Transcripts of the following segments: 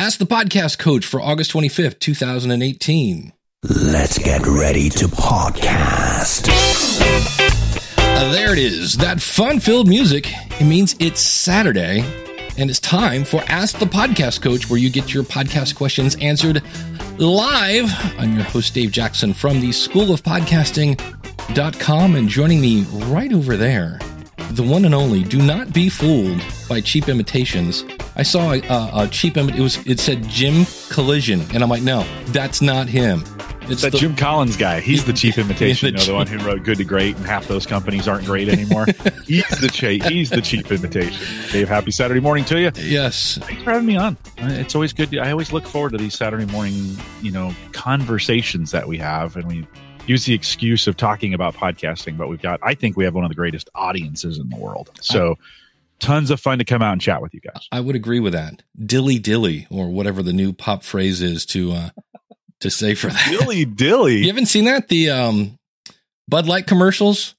Ask the podcast coach for August 25th, 2018. Let's get ready to podcast. Uh, there it is. That fun filled music. It means it's Saturday and it's time for Ask the Podcast Coach, where you get your podcast questions answered live. I'm your host, Dave Jackson from the School of Podcasting.com, and joining me right over there, the one and only. Do not be fooled by cheap imitations. I saw a, a, a cheap imit. It was it said Jim Collison, and I'm like, no, that's not him. It's that the, Jim Collins guy. He's the cheap imitation. the you know, the one who wrote Good to Great, and half those companies aren't great anymore. he's the cheap. He's the cheap imitation. Dave, happy Saturday morning to you. Yes, thanks for having me on. Uh, it's always good. To, I always look forward to these Saturday morning, you know, conversations that we have, and we use the excuse of talking about podcasting, but we've got. I think we have one of the greatest audiences in the world. So. Tons of fun to come out and chat with you guys. I would agree with that. Dilly dilly, or whatever the new pop phrase is to uh, to say for that. Dilly dilly. You haven't seen that? The um Bud Light commercials?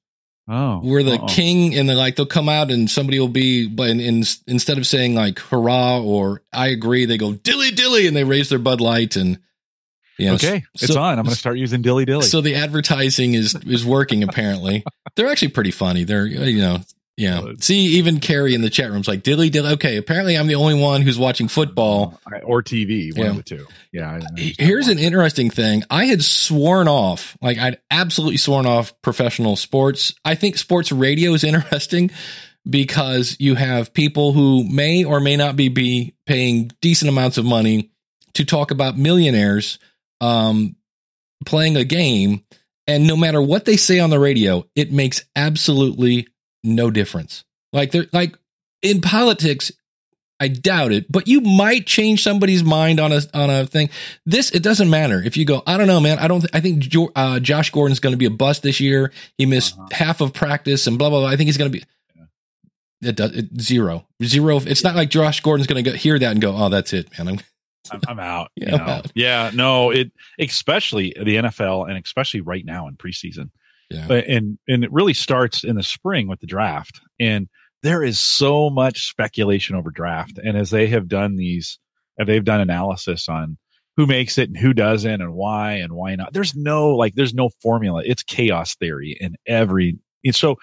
Oh. Where the uh-oh. king and the like they'll come out and somebody will be but in, in, instead of saying like hurrah or I agree, they go dilly dilly and they raise their Bud Light and know, okay, so, it's on. I'm going to start using dilly dilly. So the advertising is is working apparently. They're actually pretty funny. They're you know yeah. See, even Carrie in the chat room's like, dilly dilly. Okay, apparently I'm the only one who's watching football or TV. One yeah. of the two. Yeah. Here's an interesting thing. I had sworn off, like I'd absolutely sworn off professional sports. I think sports radio is interesting because you have people who may or may not be, be paying decent amounts of money to talk about millionaires um, playing a game. And no matter what they say on the radio, it makes absolutely no difference. Like they're like in politics, I doubt it, but you might change somebody's mind on a on a thing. This it doesn't matter if you go. I don't know, man. I don't. Th- I think jo- uh, Josh Gordon's going to be a bust this year. He missed uh-huh. half of practice and blah blah blah. I think he's going to be. It does it, zero zero. It's not like Josh Gordon's going to hear that and go, "Oh, that's it, man." I'm I'm, I'm out. yeah, I'm out. yeah, no, it especially the NFL and especially right now in preseason. Yeah. Uh, and and it really starts in the spring with the draft. And there is so much speculation over draft. And as they have done these, they've done analysis on who makes it and who doesn't and why and why not. There's no like there's no formula. It's chaos theory in every and so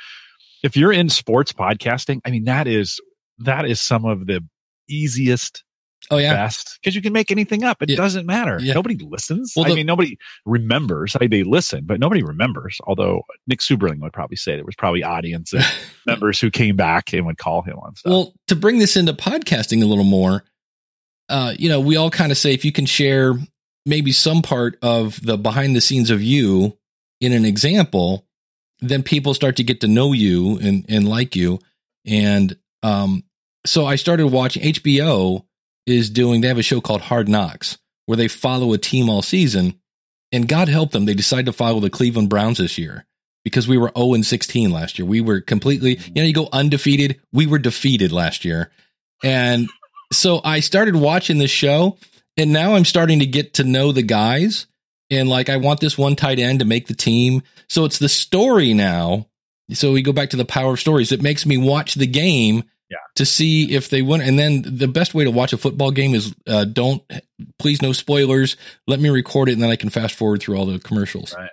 if you're in sports podcasting, I mean that is that is some of the easiest Oh yeah, best because you can make anything up. It yeah. doesn't matter. Yeah. Nobody listens. Well, the, I mean, nobody remembers. I mean, they listen, but nobody remembers. Although Nick Seuberling would probably say there was probably audience members who came back and would call him on stuff. Well, to bring this into podcasting a little more, uh, you know, we all kind of say if you can share maybe some part of the behind the scenes of you in an example, then people start to get to know you and and like you. And um, so I started watching HBO is doing, they have a show called Hard Knocks where they follow a team all season. And God help them, they decide to follow the Cleveland Browns this year because we were 0 and 16 last year. We were completely, you know, you go undefeated. We were defeated last year. And so I started watching this show and now I'm starting to get to know the guys. And like, I want this one tight end to make the team. So it's the story now. So we go back to the power of stories. It makes me watch the game yeah. to see if they win. And then the best way to watch a football game is uh, don't, please, no spoilers. Let me record it and then I can fast forward through all the commercials. Right.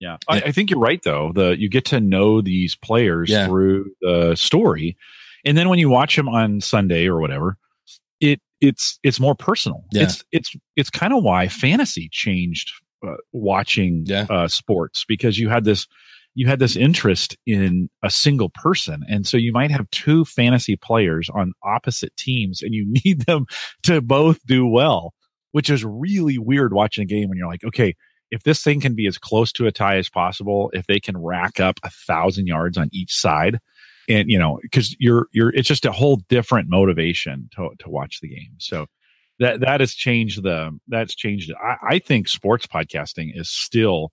Yeah. I, I think you're right, though. The You get to know these players yeah. through the story. And then when you watch them on Sunday or whatever, it it's it's more personal. Yeah. It's it's it's kind of why fantasy changed uh, watching yeah. uh, sports because you had this you had this interest in a single person. And so you might have two fantasy players on opposite teams and you need them to both do well, which is really weird watching a game when you're like, okay, if this thing can be as close to a tie as possible, if they can rack up a thousand yards on each side, and you know, because you're you're it's just a whole different motivation to to watch the game. So that that has changed the that's changed. I, I think sports podcasting is still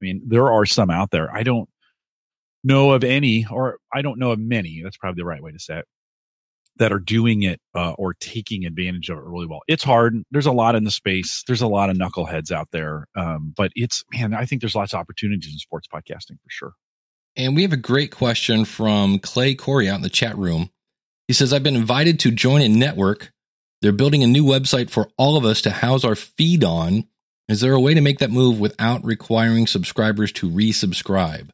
I mean, there are some out there. I don't know of any, or I don't know of many. That's probably the right way to say it. That are doing it uh, or taking advantage of it really well. It's hard. There's a lot in the space. There's a lot of knuckleheads out there. Um, but it's man, I think there's lots of opportunities in sports podcasting for sure. And we have a great question from Clay Corey out in the chat room. He says, I've been invited to join a network They're building a new website for all of us to house our feed on. Is there a way to make that move without requiring subscribers to resubscribe?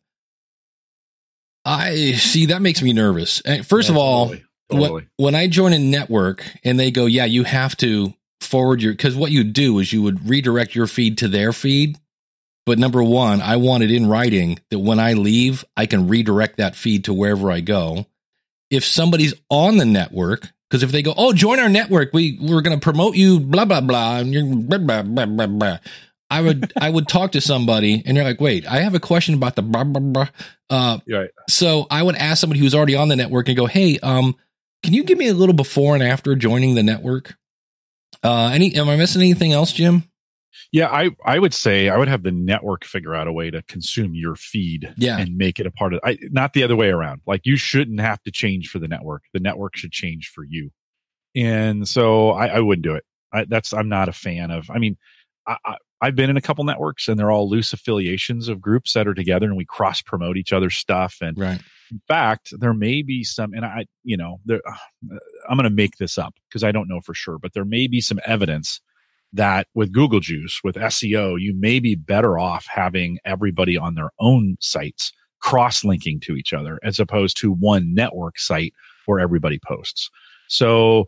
I see that makes me nervous. Eh, first yeah, of all, totally, totally. When, when I join a network and they go, yeah, you have to forward your, because what you do is you would redirect your feed to their feed. But number one, I want it in writing that when I leave, I can redirect that feed to wherever I go. If somebody's on the network, because if they go, oh, join our network, we we're going to promote you, blah blah blah, and you're blah blah blah blah blah. I would I would talk to somebody, and you're like, wait, I have a question about the blah blah blah. Uh, right. So I would ask somebody who's already on the network and go, hey, um, can you give me a little before and after joining the network? Uh, any? Am I missing anything else, Jim? Yeah, I I would say I would have the network figure out a way to consume your feed yeah. and make it a part of I not the other way around. Like you shouldn't have to change for the network. The network should change for you. And so I, I wouldn't do it. I, that's I'm not a fan of. I mean, I, I I've been in a couple networks and they're all loose affiliations of groups that are together and we cross promote each other's stuff. And right. in fact, there may be some, and I, you know, there, I'm going to make this up because I don't know for sure, but there may be some evidence that with Google Juice, with SEO, you may be better off having everybody on their own sites cross linking to each other as opposed to one network site where everybody posts. So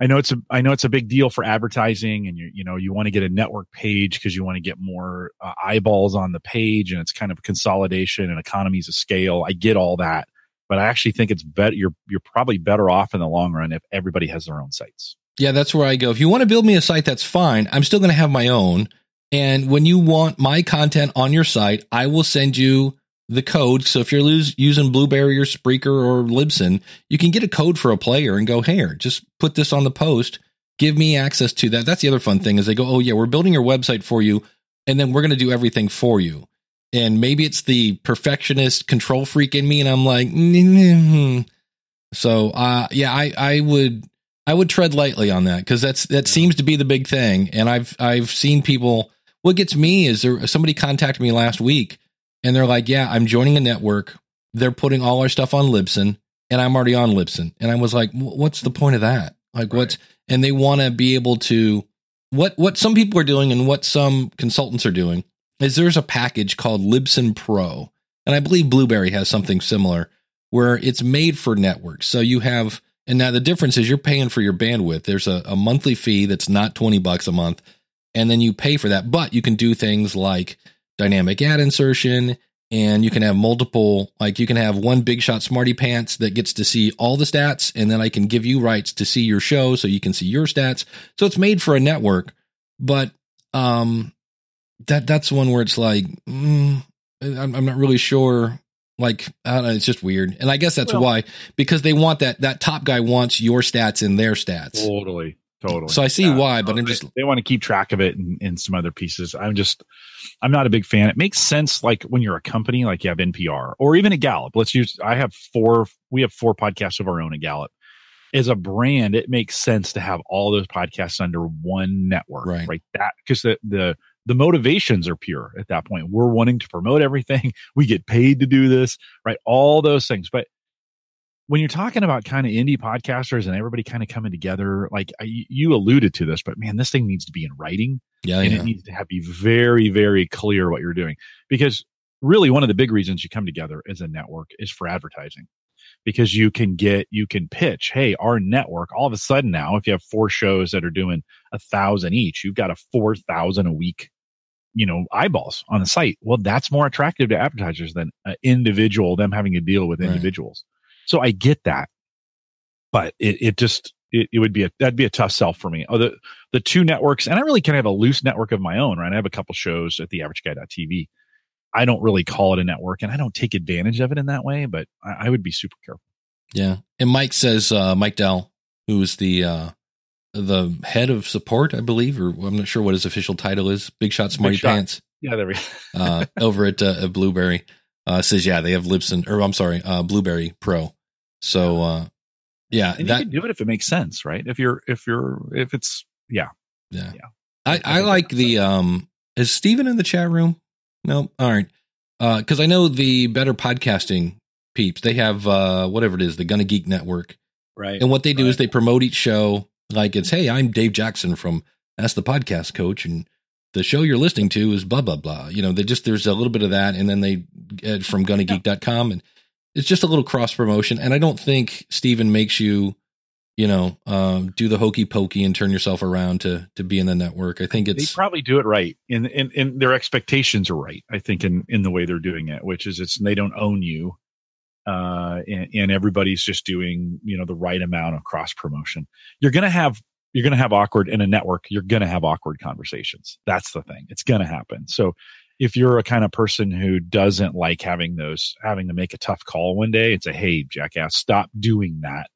I know it's a I know it's a big deal for advertising, and you you know you want to get a network page because you want to get more uh, eyeballs on the page, and it's kind of consolidation and economies of scale. I get all that, but I actually think it's better. You're you're probably better off in the long run if everybody has their own sites. Yeah, that's where I go. If you want to build me a site, that's fine. I'm still going to have my own. And when you want my content on your site, I will send you the code. So if you're using Blubrry or Spreaker or Libsyn, you can get a code for a player and go, here, just put this on the post. Give me access to that. That's the other fun thing is they go, oh yeah, we're building your website for you, and then we're going to do everything for you. And maybe it's the perfectionist control freak in me, and I'm like, mm-hmm. so uh, yeah, I I would I would tread lightly on that because that's that seems to be the big thing. And I've I've seen people. What gets me is there somebody contacted me last week and they're like, "Yeah, I'm joining a network. They're putting all our stuff on Libsyn, and I'm already on Libsyn." And I was like, "What's the point of that? Like, right. what's?" And they want to be able to what what some people are doing and what some consultants are doing is there's a package called Libsyn Pro, and I believe Blubrry has something similar where it's made for networks. So you have and now the difference is you're paying for your bandwidth. There's a, a monthly fee that's not 20 bucks a month. And then you pay for that. But you can do things like dynamic ad insertion and you can have multiple like you can have one big shot smarty pants that gets to see all the stats and then i can give you rights to see your show so you can see your stats so it's made for a network but um that that's one where it's like mm, I'm, I'm not really sure like I don't know, it's just weird and i guess that's well, why because they want that that top guy wants your stats in their stats totally totally so i see yeah, why but i'm just they, they want to keep track of it in, in some other pieces i'm just I'm not a big fan. It makes sense like when you're a company, like you have NPR or even at Gallup. Let's use, I have four, we have four podcasts of our own at Gallup. As a brand, it makes sense to have all those podcasts under one network, right? right? That because the, the, the motivations are pure at that point. We're wanting to promote everything. We get paid to do this, right? All those things. But when you're talking about kind of indie podcasters and everybody kind of coming together, like I, you alluded to this, but man, this thing needs to be in writing. Yeah, and yeah. it needs to have be very, very clear what you're doing because really one of the big reasons you come together as a network is for advertising because you can get you can pitch hey our network all of a sudden now if you have four shows that are doing a thousand each you've got a four thousand a week you know eyeballs on the site well that's more attractive to advertisers than an individual them having to deal with individuals so I get that, but it, it just, it, it, would be a, that'd be a tough sell for me. Oh, the, the two networks, and I really kind of have a loose network of my own, right? I have a couple shows at the average guy.tv. I don't really call it a network and I don't take advantage of it in that way, but I, I would be super careful. Yeah. And Mike says, uh, Mike Dell, who is the, uh, the head of support, I believe, or I'm not sure what his official title is. Big Shot Smarty Big Pants. Yeah, there we go. uh, over at, uh, at Blubrry, uh, says, yeah, they have Libsyn, or I'm sorry, uh, Blubrry Pro. So, uh, yeah, and that, you can do it if it makes sense, right? If you're, if you're, if it's, yeah, yeah. yeah. I, I, I like the, um, is Steven in the chat room? No. All right. Uh, cause I know the better podcasting peeps, they have, uh, whatever it is, the Gonna Geek network. Right. And what they do right. is they promote each show Like it's, hey, I'm Dave Jackson from Ask the Podcast Coach, and the show you're listening to is blah blah blah. You know, they just there's a little bit of that, and then they uh, from GonnaGeek.com, and it's just a little cross promotion. And I don't think Stephen makes you, you know, um, do the hokey pokey and turn yourself around to to be in the network. I think it's they probably do it right, and and, and their expectations are right. I think in in the way they're doing it, which is it's they don't own you uh, and, and, everybody's just doing you know the right amount of cross promotion. You're gonna have you're gonna have awkward in a network. You're gonna have awkward conversations. That's the thing. It's gonna happen. So if you're a kind of person who doesn't like having those having to make a tough call one day and say, "Hey, jackass, stop doing that,"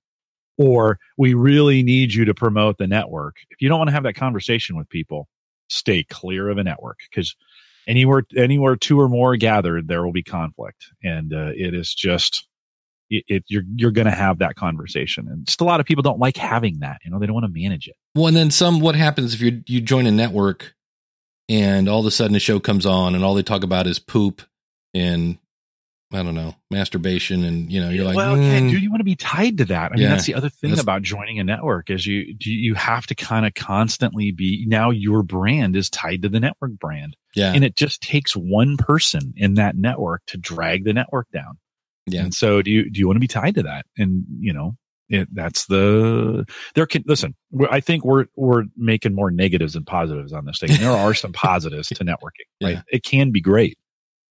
or "We really need you to promote the network." If you don't want to have that conversation with people, stay clear of a network because anywhere anywhere two or more gathered there will be conflict. And uh, it is just it, it, you're you're going to have that conversation. And just a lot of people don't like having that you know they don't want to manage it. Well and then some what happens if you you join a network and all of a sudden a show comes on and all they talk about is poop and I don't know, masturbation, and you know, you're like, well, mm. yeah, dude, you want to be tied to that. I mean, that's the other thing about joining a network is you do you have to kind of constantly be now your brand is tied to the network brand, yeah, and it just takes one person in that network to drag the network down, yeah. And so, do you do you want to be tied to that? And you know, it, that's the there can listen. I think we're we're making more negatives than positives on this thing. And there are some positives to networking, right? Yeah. It can be great,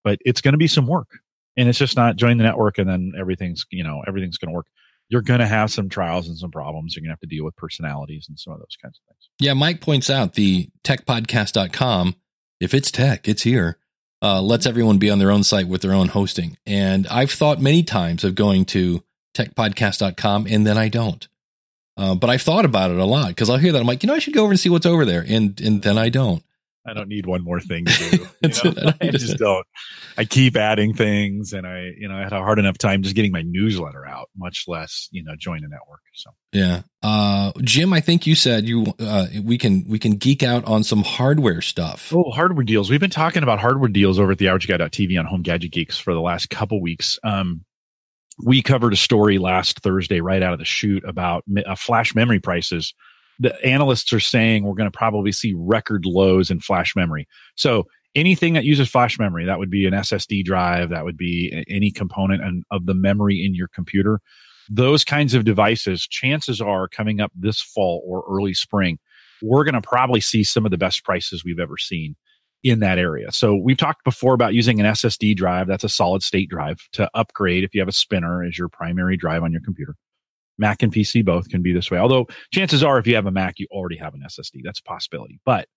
but it's going to be some work and it's just not join the network and then everything's you know everything's going to work. You're going to have some trials and some problems. You're going to have to deal with personalities and some of those kinds of things. Yeah mike points out the techpodcast.com if it's tech it's here uh, lets everyone be on their own site with their own hosting. And i've thought many times of going to techpodcast.com and then i don't. Uh, but i've thought about it a lot because i'll hear that. I'm like you know i should go over and see what's over there. And and then i don't I don't need one more thing to do. You know? I just don't. I keep adding things, and I, you know, I had a hard enough time just getting my newsletter out, much less, you know, join a network. So yeah, uh, Jim, I think you said you uh, we can we can geek out on some hardware stuff. Oh, hardware deals. We've been talking about hardware deals over at the TV on Home Gadget Geeks for the last couple weeks. Um, we covered a story last Thursday right out of the shoot about uh, flash memory prices the analysts are saying we're going to probably see record lows in flash memory. So anything that uses flash memory, that would be an SSD drive, that would be any component of the memory in your computer. Those kinds of devices, chances are coming up this fall or early spring, we're going to probably see some of the best prices we've ever seen in that area. So we've talked before about using an SSD drive. That's a solid state drive to upgrade if you have a spinner as your primary drive on your computer. Mac and PC both can be this way. Although chances are, if you have a Mac, you already have an SSD. That's a possibility. But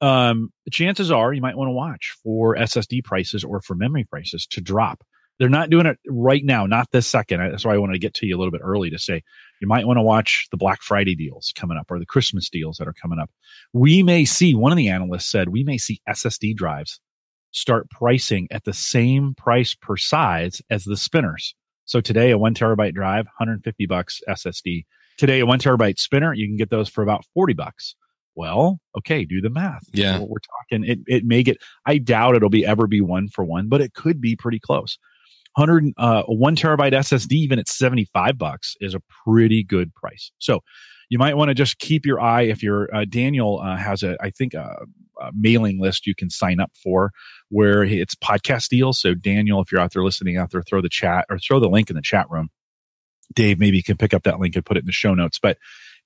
um, chances are you might want to watch for SSD prices or for memory prices to drop. They're not doing it right now, not this second. That's why I wanted to get to you a little bit early to say you might want to watch the Black Friday deals coming up or the Christmas deals that are coming up. We may see, one of the analysts said, we may see SSD drives start pricing at the same price per size as the spinners. So today, a one terabyte drive, 150 bucks SSD. Today, a one terabyte spinner, you can get those for about 40 bucks. Well, okay, do the math. Yeah. We're talking, it, it may get, I doubt it'll be ever be one for one, but it could be pretty close. 100, uh, one terabyte SSD, even at 75 bucks is a pretty good price. So you might want to just keep your eye if your uh, Daniel uh, has a, I think a, a, mailing list you can sign up for where it's podcast deals. So Daniel, if you're out there listening out there, throw the chat or throw the link in the chat room. Dave, maybe you can pick up that link and put it in the show notes. But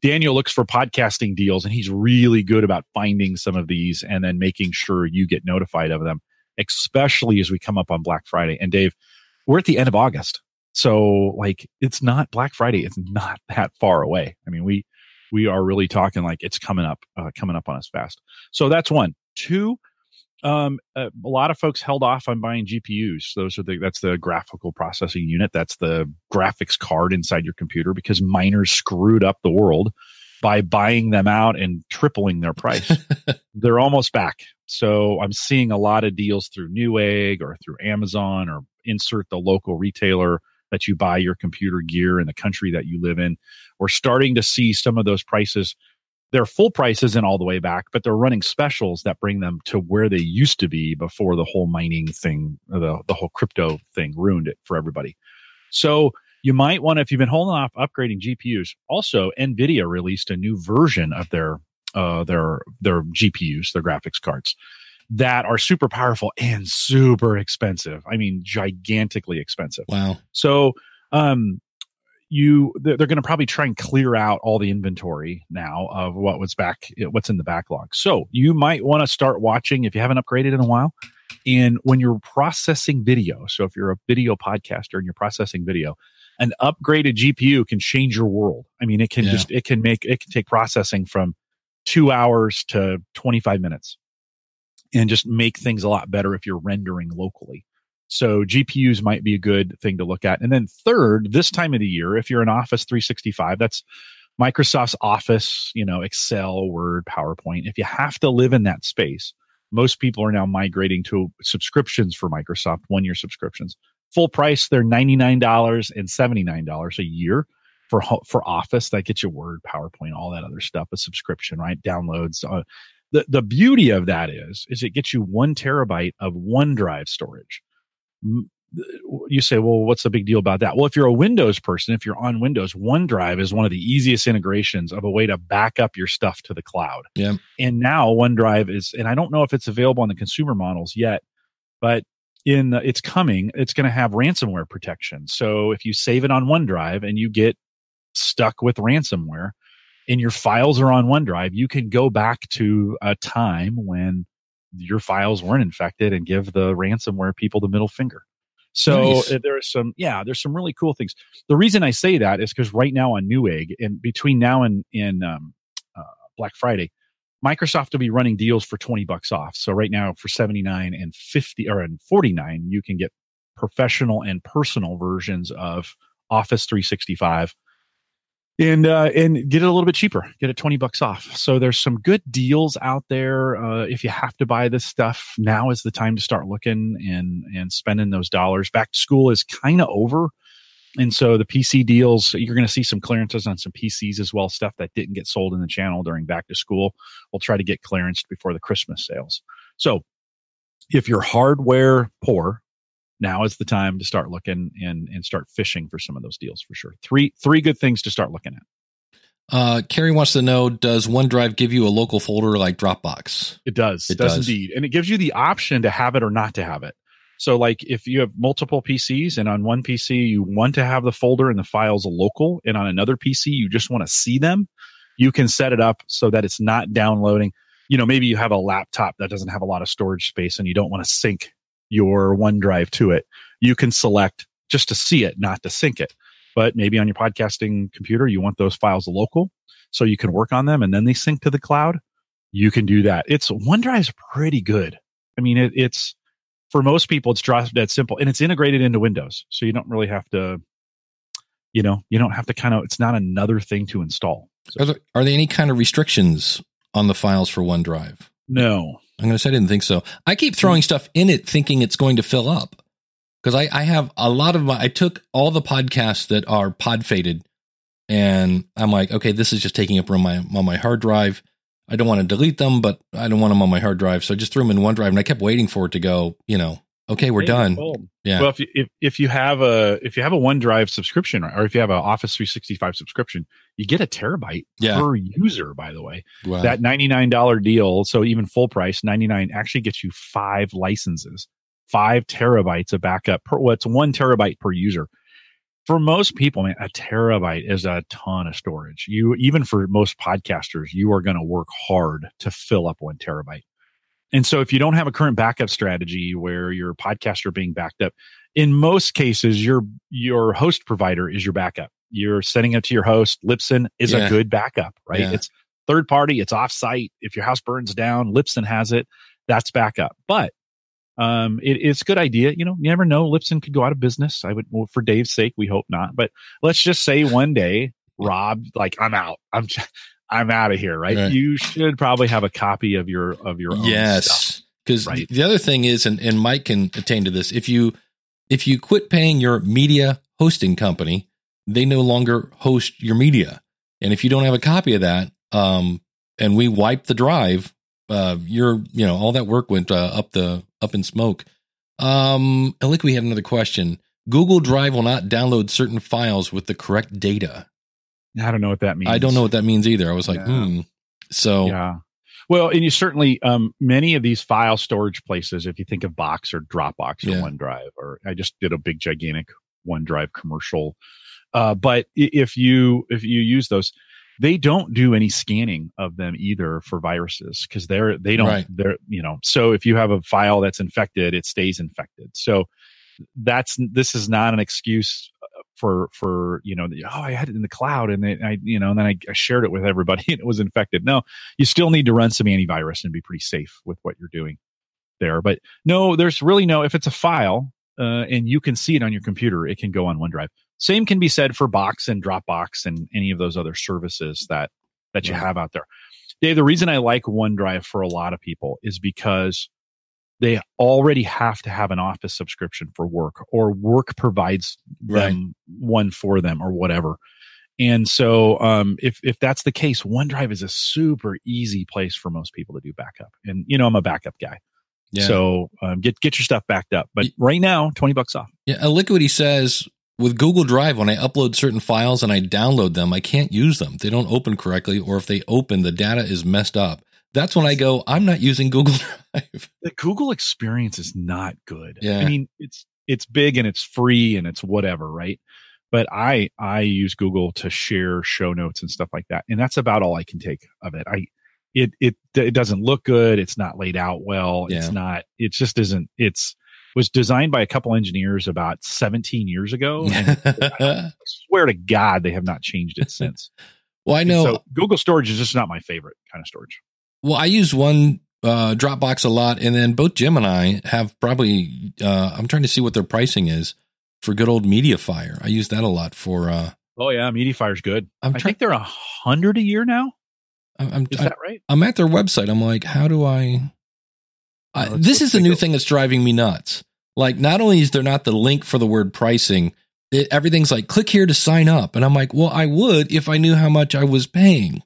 Daniel looks for podcasting deals and he's really good about finding some of these and then making sure you get notified of them, especially as we come up on Black Friday. And Dave, we're at the end of August. So like it's not Black Friday. It's not that far away. I mean, we, we are really talking like it's coming up, uh, coming up on us fast. So that's one. Two, um, a, a, lot of folks held off on buying GPUs. Those are the that's the graphical processing unit. That's the graphics card inside your computer because miners screwed up the world by buying them out and tripling their price. They're almost back. So I'm seeing a lot of deals through Newegg or through Amazon or insert the local retailer that you buy your computer gear in the country that you live in. We're starting to see some of those prices. Their full price isn't all the way back, but they're running specials that bring them to where they used to be before the whole mining thing, the, the whole crypto thing ruined it for everybody. So you might want to, if you've been holding off upgrading GPUs, also NVIDIA released a new version of their, uh, their, their GPUs, their graphics cards that are super powerful and super expensive. I mean, gigantically expensive. Wow. So, um, you they're, they're going to probably try and clear out all the inventory now of what was back what's in the backlog so you might want to start watching if you haven't upgraded in a while and when you're processing video so if you're a video podcaster and you're processing video an upgraded gpu can change your world i mean it can yeah. just it can make it can take processing from two hours to 25 minutes and just make things a lot better if you're rendering locally so GPUs might be a good thing to look at. And then third, this time of the year, if you're in Office 365, that's Microsoft's Office, you know, Excel, Word, PowerPoint. If you have to live in that space, most people are now migrating to subscriptions for Microsoft, one year subscriptions. Full price, they're $99 and $79 a year for for Office. That gets you Word, PowerPoint, all that other stuff. A subscription, right? Downloads. Uh, the the beauty of that is is it gets you one terabyte of OneDrive storage you say, well, what's the big deal about that? Well, if you're a Windows person, if you're on Windows, OneDrive is one of the easiest integrations of a way to back up your stuff to the cloud. Yeah. And now OneDrive is, and I don't know if it's available on the consumer models yet, but in the, it's coming, it's going to have ransomware protection. So if you save it on OneDrive and you get stuck with ransomware and your files are on OneDrive, you can go back to a time when your files weren't infected and give the ransomware people the middle finger. So nice. Uh, there's some, yeah, there's some really cool things. The reason I say that is because right now on Newegg and between now and in um, uh, Black Friday, Microsoft will be running deals for 20 bucks off. So right now for 79 and 50 or and 49, you can get professional and personal versions of Office 365 and uh, and get it a little bit cheaper. Get it twenty bucks off. So there's some good deals out there. Uh, if you have to buy this stuff, now is the time to start looking and and spending those dollars. Back to school is kind of over, and so the PC deals you're going to see some clearances on some PCs as well. Stuff that didn't get sold in the channel during back to school, we'll try to get clearanced before the Christmas sales. So if you're hardware poor, now is the time to start looking and and start fishing for some of those deals for sure. Three three good things to start looking at. Uh, Carrie wants to know: Does OneDrive give you a local folder like Dropbox? It does. It does, does indeed, and it gives you the option to have it or not to have it. So, like if you have multiple PCs and on one PC you want to have the folder and the files local, and on another PC you just want to see them, you can set it up so that it's not downloading. You know, maybe you have a laptop that doesn't have a lot of storage space and you don't want to sync your OneDrive to it. You can select just to see it, not to sync it. But maybe on your podcasting computer, you want those files local so you can work on them and then they sync to the cloud. You can do that. It's OneDrive's pretty good. I mean, it, it's for most people, it's just that simple and it's integrated into Windows. So you don't really have to, you know, you don't have to kind of, it's not another thing to install. So, are, there, are there any kind of restrictions on the files for OneDrive? No, I'm going to say I didn't think so. I keep throwing mm. stuff in it thinking it's going to fill up because I, I have a lot of my, I took all the podcasts that are pod faded and I'm like, okay, this is just taking up room on my, on my hard drive. I don't want to delete them, but I don't want them on my hard drive. So I just threw them in OneDrive and I kept waiting for it to go, you know, okay, we're done. Yeah. Well, if you, if, if you have a, if you have a OneDrive subscription or if you have an Office 365 subscription, you get a terabyte yeah. per user, by the way. Wow. That $99 deal. So even full price, 99 actually gets you five licenses, five terabytes of backup per, well, it's one terabyte per user. For most people, man, a terabyte is a ton of storage. You, even for most podcasters, you are going to work hard to fill up one terabyte. And so if you don't have a current backup strategy where your podcasts are being backed up, in most cases, your, your host provider is your backup. You're sending it to your host. Libsyn is yeah. a good backup, right? Yeah. It's third party. It's offsite. If your house burns down, Libsyn has it. That's backup. But um, it, it's a good idea. You know, you never know. Libsyn could go out of business. I would, well, for Dave's sake, we hope not. But let's just say one day, Rob, like I'm out. I'm, I'm out of here, right? right? You should probably have a copy of your of your own yes. Because right? the other thing is, and, and Mike can attain to this, if you if you quit paying your media hosting company, they no longer host your media. And if you don't have a copy of that, um, and we wipe the drive, uh, you're, you know, all that work went uh, up the up in smoke. Um, I think we had another question. Google Drive will not download certain files with the correct data. I don't know what that means. I don't know what that means either. I was like, yeah. hmm. So yeah. Well, and you certainly um, many of these file storage places, if you think of Box or Dropbox or yeah. OneDrive, or I just did a big gigantic OneDrive commercial. Uh, but if you if you use those, they don't do any scanning of them either for viruses because they're they don't right. they're you know so if you have a file that's infected, it stays infected. So that's this is not an excuse for for you know oh I had it in the cloud and then I you know and then I, I, shared it with everybody and it was infected. No, you still need to run some antivirus and be pretty safe with what you're doing there. But no, there's really no if it's a file uh, and you can see it on your computer, it can go on OneDrive. Same can be said for Box and Dropbox and any of those other services that that you have out there. Dave, the reason I like OneDrive for a lot of people is because they already have to have an office subscription for work or work provides them right. one for them or whatever. And so, um, if, if that's the case, OneDrive is a super easy place for most people to do backup. And, you know, I'm a backup guy. Yeah. So, um, get, get your stuff backed up. But right now, 20 bucks off. Yeah. Liquidity says with Google Drive, when I upload certain files and I download them, I can't use them. They don't open correctly, or if they open, the data is messed up that's when I go, I'm not using Google Drive. The Google experience is not good. Yeah. I mean, it's it's big and it's free and it's whatever, right? But I I use Google to share show notes and stuff like that. And that's about all I can take of it. I it it it doesn't look good, it's not laid out well, yeah. it's not it just isn't it's was designed by a couple engineers about 17 years ago. And I swear to God, they have not changed it since. well, I know so Google storage is just not my favorite kind of storage. Well, I use one uh, Dropbox a lot, and then both Jim and I have probably. Uh, I'm trying to see what their pricing is for good old MediaFire. I use that a lot for. Uh, oh yeah, MediaFire's good. I'm I think they're a hundred a year now. I'm, is that right? I'm at their website. I'm like, how do I? I this is the new thing that's driving me nuts. Like, not only is there not the link for the word pricing, it, everything's like, click here to sign up, and I'm like, well, I would if I knew how much I was paying.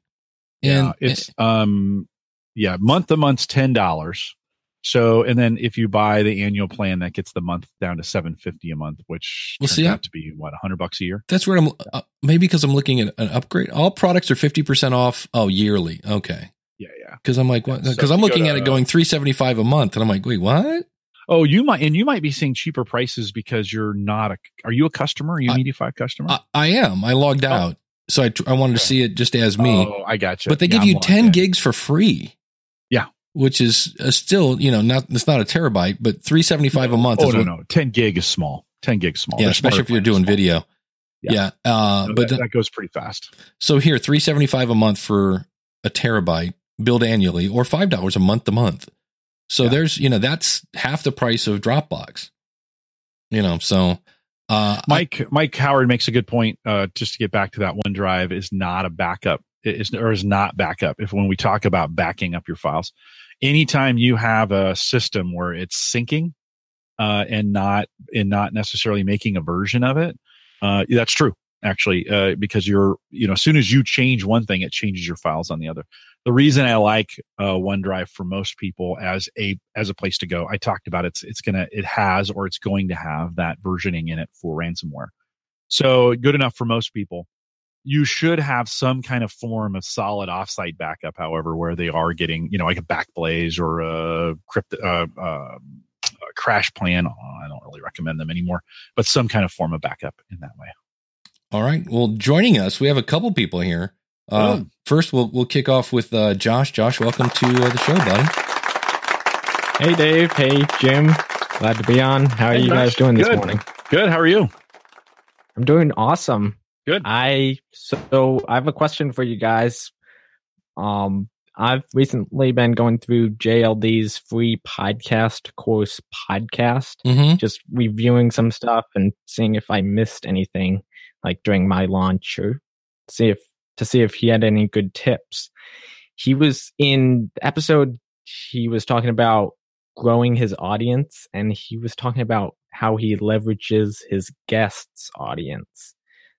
And yeah, it's um yeah, month to month's ten dollars. So, and then if you buy the annual plan, that gets the month down to seven fifty a month, which well, see, out to be what hundred bucks a year. That's where I'm. Uh, maybe because I'm looking at an upgrade. All products are fifty percent off. Oh, yearly. Okay. Yeah, yeah. Because I'm like, what? Because so I'm looking to, at it going three seventy five a month, and I'm like, wait, what? Oh, you might, and you might be seeing cheaper prices because you're not a. Are you a customer? Are you a MediaFire customer? I, I, am. I logged oh. out, so I, I wanted okay. to see it just as me. Oh, I got you. But they yeah, give you ten gigs for free which is uh, still, you know, not it's not a terabyte, but 375 a month. Oh, no, what, no. 10 gig is small. 10 gig small. Yeah, especially if you're doing small. video. Yeah. yeah uh, no, but that, that, goes pretty fast. So here, 375 a month for a terabyte billed annually or $5 a month to month. So yeah. there's, you know, that's half the price of Dropbox. You know, so uh, Mike I, Mike Howard makes a good point. Uh, just to get back to that OneDrive is not a backup. it is or is not backup. If when we talk about backing up your files, anytime you have a system where it's syncing uh, and not and not necessarily making a version of it, uh, that's true actually uh, because you're you know as soon as you change one thing, it changes your files on the other. The reason I like uh, OneDrive for most people as a as a place to go, I talked about it's it's gonna it has or it's going to have that versioning in it for ransomware. So good enough for most people you should have some kind of form of solid offsite backup, however, where they are getting, you know, like a Backblaze or a crypt, uh, uh, a crash plan. Oh, I don't really recommend them anymore, but some kind of form of backup in that way. All right. Well, joining us, we have a couple people here. Uh, oh. First, we'll we'll kick off with uh, Josh. Josh, welcome to uh, the show, buddy. Hey, Dave. Hey, Jim. Glad to be on. How are hey, you Josh. guys doing this morning? Good. How are you? I'm doing awesome. Good. I so I have a question for you guys. Um, I've recently been going through JLD's free podcast course podcast, mm-hmm. just reviewing some stuff and seeing if I missed anything like during my launch or see if to see if he had any good tips. He was in episode he was talking about growing his audience and he was talking about how he leverages his guests audience.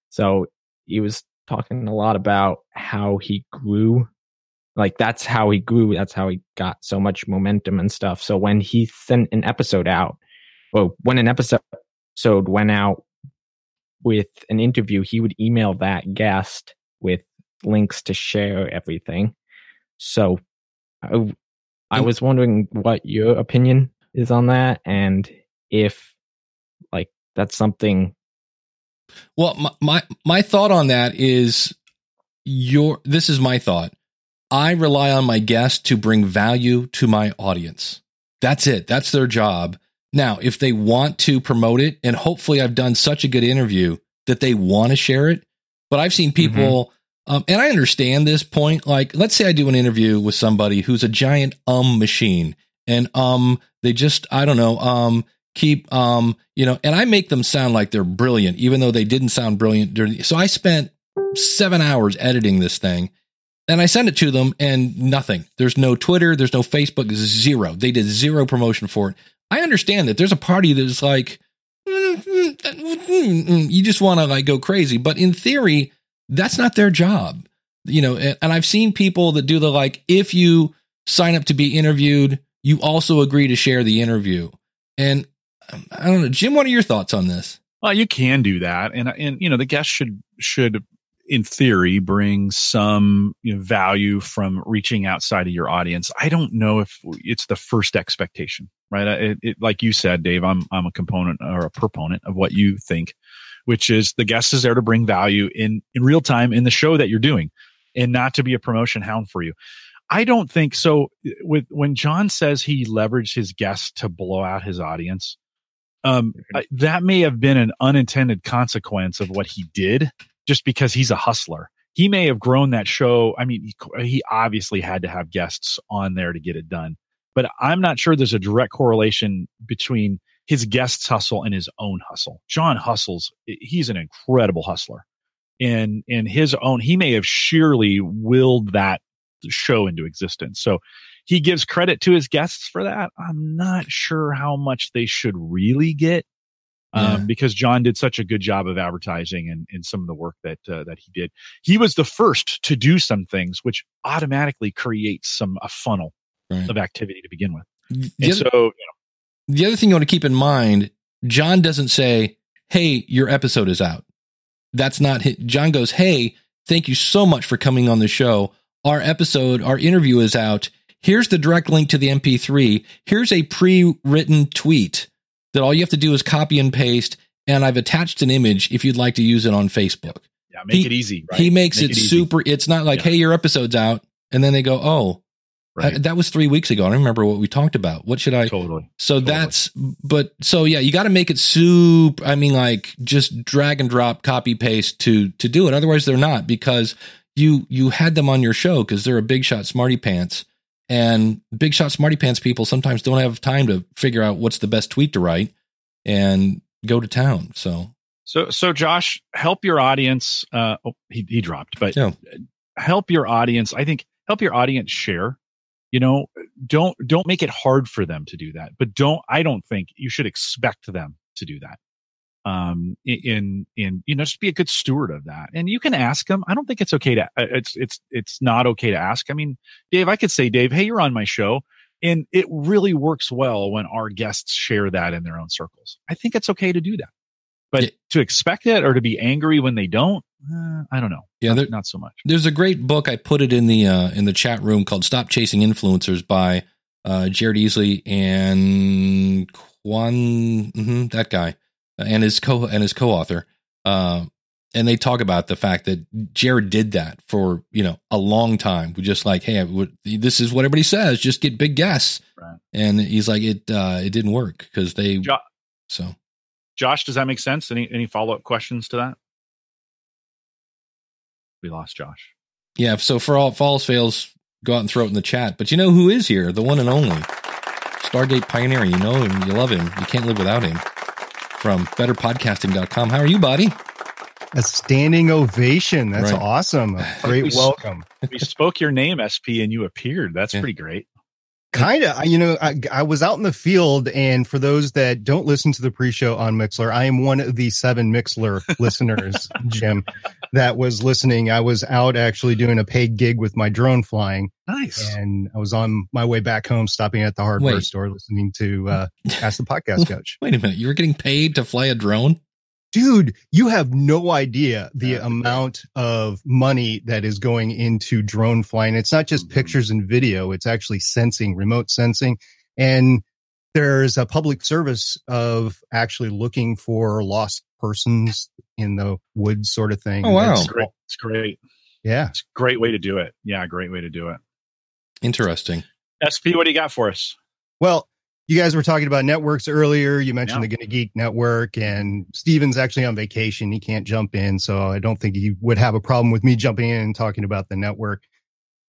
So he was talking a lot about how he grew. Like that's how he grew. That's how he got so much momentum and stuff. So when he sent an episode out, well, when an episode went out with an interview, he would email that guest with links to share everything. So I, I mm. was wondering what your opinion is on that and if like that's something well my, my my thought on that is your this is my thought i rely on my guests to bring value to my audience that's it that's their job now if they want to promote it and hopefully i've done such a good interview that they want to share it but i've seen people mm-hmm. Um, and I understand this point. Like, let's say I do an interview with somebody who's a giant um machine, and um, they just I don't know um keep um you know, and I make them sound like they're brilliant, even though they didn't sound brilliant during. So I spent seven hours editing this thing, and I send it to them, and nothing. There's no Twitter, there's no Facebook, zero. They did zero promotion for it. I understand that there's a party that's like you just want to like go crazy, but in theory that's not their job. You know, and, I've seen people that do the like, if you sign up to be interviewed, you also agree to share the interview. And I don't know, Jim, what are your thoughts on this? Well, you can do that, and and you know the guest should should in theory bring some you know, value from reaching outside of your audience. I don't know if it's the first expectation, right? It, it, like you said, Dave, I'm I'm a component or a proponent of what you think which is the guest is there to bring value in, in real time in the show that you're doing and not to be a promotion hound for you. I don't think so. With when John says he leveraged his guests to blow out his audience, um, mm-hmm. that may have been an unintended consequence of what he did, just because he's a hustler. He may have grown that show. I mean, he, he obviously had to have guests on there to get it done, but I'm not sure there's a direct correlation between his guests hustle and his own hustle. John hustles. He's an incredible hustler. And, and his own, he may have sheerly willed that show into existence. So he gives credit to his guests for that. I'm not sure how much they should really get. Um, because John did such a good job of advertising and, and some of the work that uh, that he did. He was the first to do some things, which automatically creates some a funnel right. of activity to begin with. The and other, so, you know, the other thing you want to keep in mind, John doesn't say, Hey, your episode is out. That's not his, John goes, Hey, thank you so much for coming on the show. Our episode, our interview is out. Here's the direct link to the MP3. Here's a pre written tweet that all you have to do is copy and paste. And I've attached an image if you'd like to use it on Facebook. Yeah, make he, it easy. Right? He makes make it, it super. It's not like, yeah. hey, your episode's out. And then they go, oh, uh, Right. I, that was three weeks ago. I don't remember what we talked about. What should I? Totally. So totally. that's, but so yeah, you got to make it soup. I mean, like just drag and drop, copy paste to to do it. Otherwise, they're not because you you had them on your show because they're a big shot smarty pants, and big shot smarty pants people sometimes don't have time to figure out what's the best tweet to write and go to town. So so so Josh, help your audience. Uh, oh, he he dropped, but yeah. help your audience. I think help your audience share you know don't don't make it hard for them to do that but don't i don't think you should expect them to do that um in in you know just be a good steward of that. And you can ask them. I don't think it's okay to uh, it's it's it's not okay to ask. I mean dave i could say dave hey you're on my show. And it really works well when our guests share that in their own circles. I think it's okay to do that. But yeah. to expect it or to be angry when they don't uh, I don't know. Yeah, not, there, not, so much. There's a great book. I put it in the uh, in the chat room called "Stop Chasing Influencers" by uh, Jared Easley and Quan, mm-hmm, that guy, and his co and his co-author. Uh, and they talk about the fact that Jared did that for you know a long time. We just like, hey, would, this is what everybody says. Just get big guests, right. and he's like, it uh, it didn't work because they jo- so. Josh, does that make sense? Any any follow up questions to that? we lost Josh. Yeah. So for all falls fails, go out and throw it in the chat. But you know who is here? The one and only Stargate Pioneer. You know him. You love him. You can't live without him. From betterpodcasting.com. How are you, buddy? A standing ovation. That's right. awesome. A great we welcome. we spoke your name, SP, and you appeared. That's yeah. pretty great. Kind of, you know, I, I, was out in the field, and for those that don't listen to the pre-show on Mixlr, I am one of the seven Mixlr listeners, Jim, that was listening. I was out actually doing a paid gig with my drone flying. Nice. And I was on my way back home, stopping at the hardware Wait. store, listening to uh, Ask the Podcast Coach. Wait a minute, you were getting paid to fly a drone? Dude, you have no idea the amount of money that is going into drone flying. It's not just mm-hmm. pictures and video. It's actually sensing, remote sensing. And there's a public service of actually looking for lost persons in the woods sort of thing. Oh, wow. It's great. It's great. Yeah. It's a great way to do it. Yeah. Great way to do it. Interesting. SP, what do you got for us? Well, you guys were talking about networks earlier. You mentioned yeah. the Gonna Geek network, and Steven's actually on vacation. He can't jump in, so I don't think he would have a problem with me jumping in and talking about the network.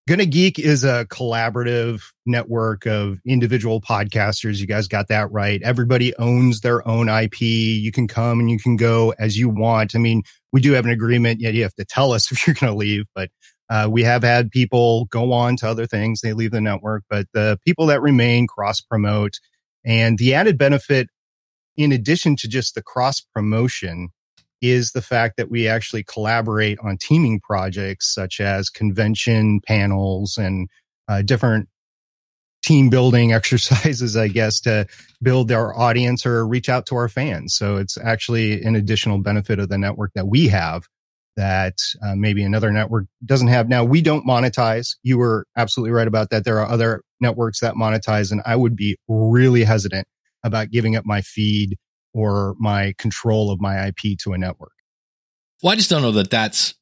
Gonna Geek is a collaborative network of individual podcasters. You guys got that right. Everybody owns their own IP. You can come and you can go as you want. I mean, we do have an agreement. Yet you have to tell us if you're going to leave, but uh, we have had people go on to other things. They leave the network, but the people that remain cross promote. And the added benefit, in addition to just the cross promotion, is the fact that we actually collaborate on teaming projects such as convention panels and uh, different team building exercises, I guess, to build our audience or reach out to our fans. So it's actually an additional benefit of the network that we have that uh, maybe another network doesn't have. Now, we don't monetize. You were absolutely right about that. There are other networks that monetize, and I would be really hesitant about giving up my feed or my control of my IP to a network. Well, I just don't know that that's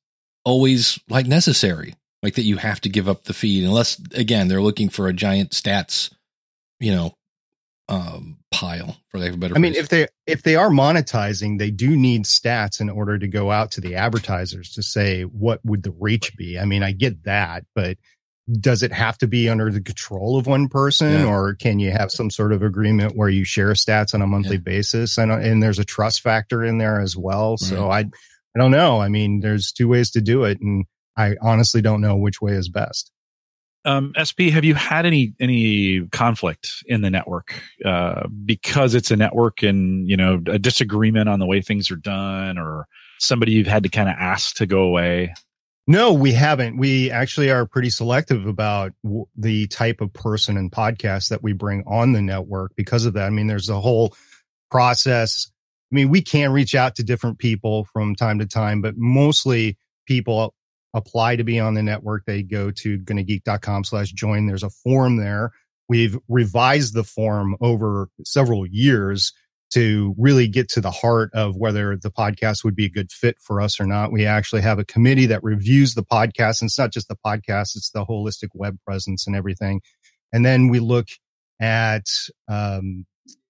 always like necessary, like that you have to give up the feed unless, again, they're looking for a giant stats, you know, um, pile for lack of a better. I mean, if they if they are monetizing, they do need stats in order to go out to the advertisers to say what would the reach be. I mean, I get that, but does it have to be under the control of one person, yeah. or can you have some sort of agreement where you share stats on a monthly yeah. basis? And and there's a trust factor in there as well. Right. So I I don't know. I mean, there's two ways to do it, and I honestly don't know which way is best um, SP, have you had any any conflict in the network uh, because it's a network and you know a disagreement on the way things are done, or somebody you've had to kind of ask to go away? No, we haven't. We actually are pretty selective about w- the type of person and podcast that we bring on the network because of that. I mean, there's a whole process. I mean, we can reach out to different people from time to time, but mostly people apply to be on the network, they go to gonnageek.com slash join. There's a form there. We've revised the form over several years to really get to the heart of whether the podcast would be a good fit for us or not. We actually have a committee that reviews the podcast. And it's not just the podcast, it's the holistic web presence and everything. And then we look at um,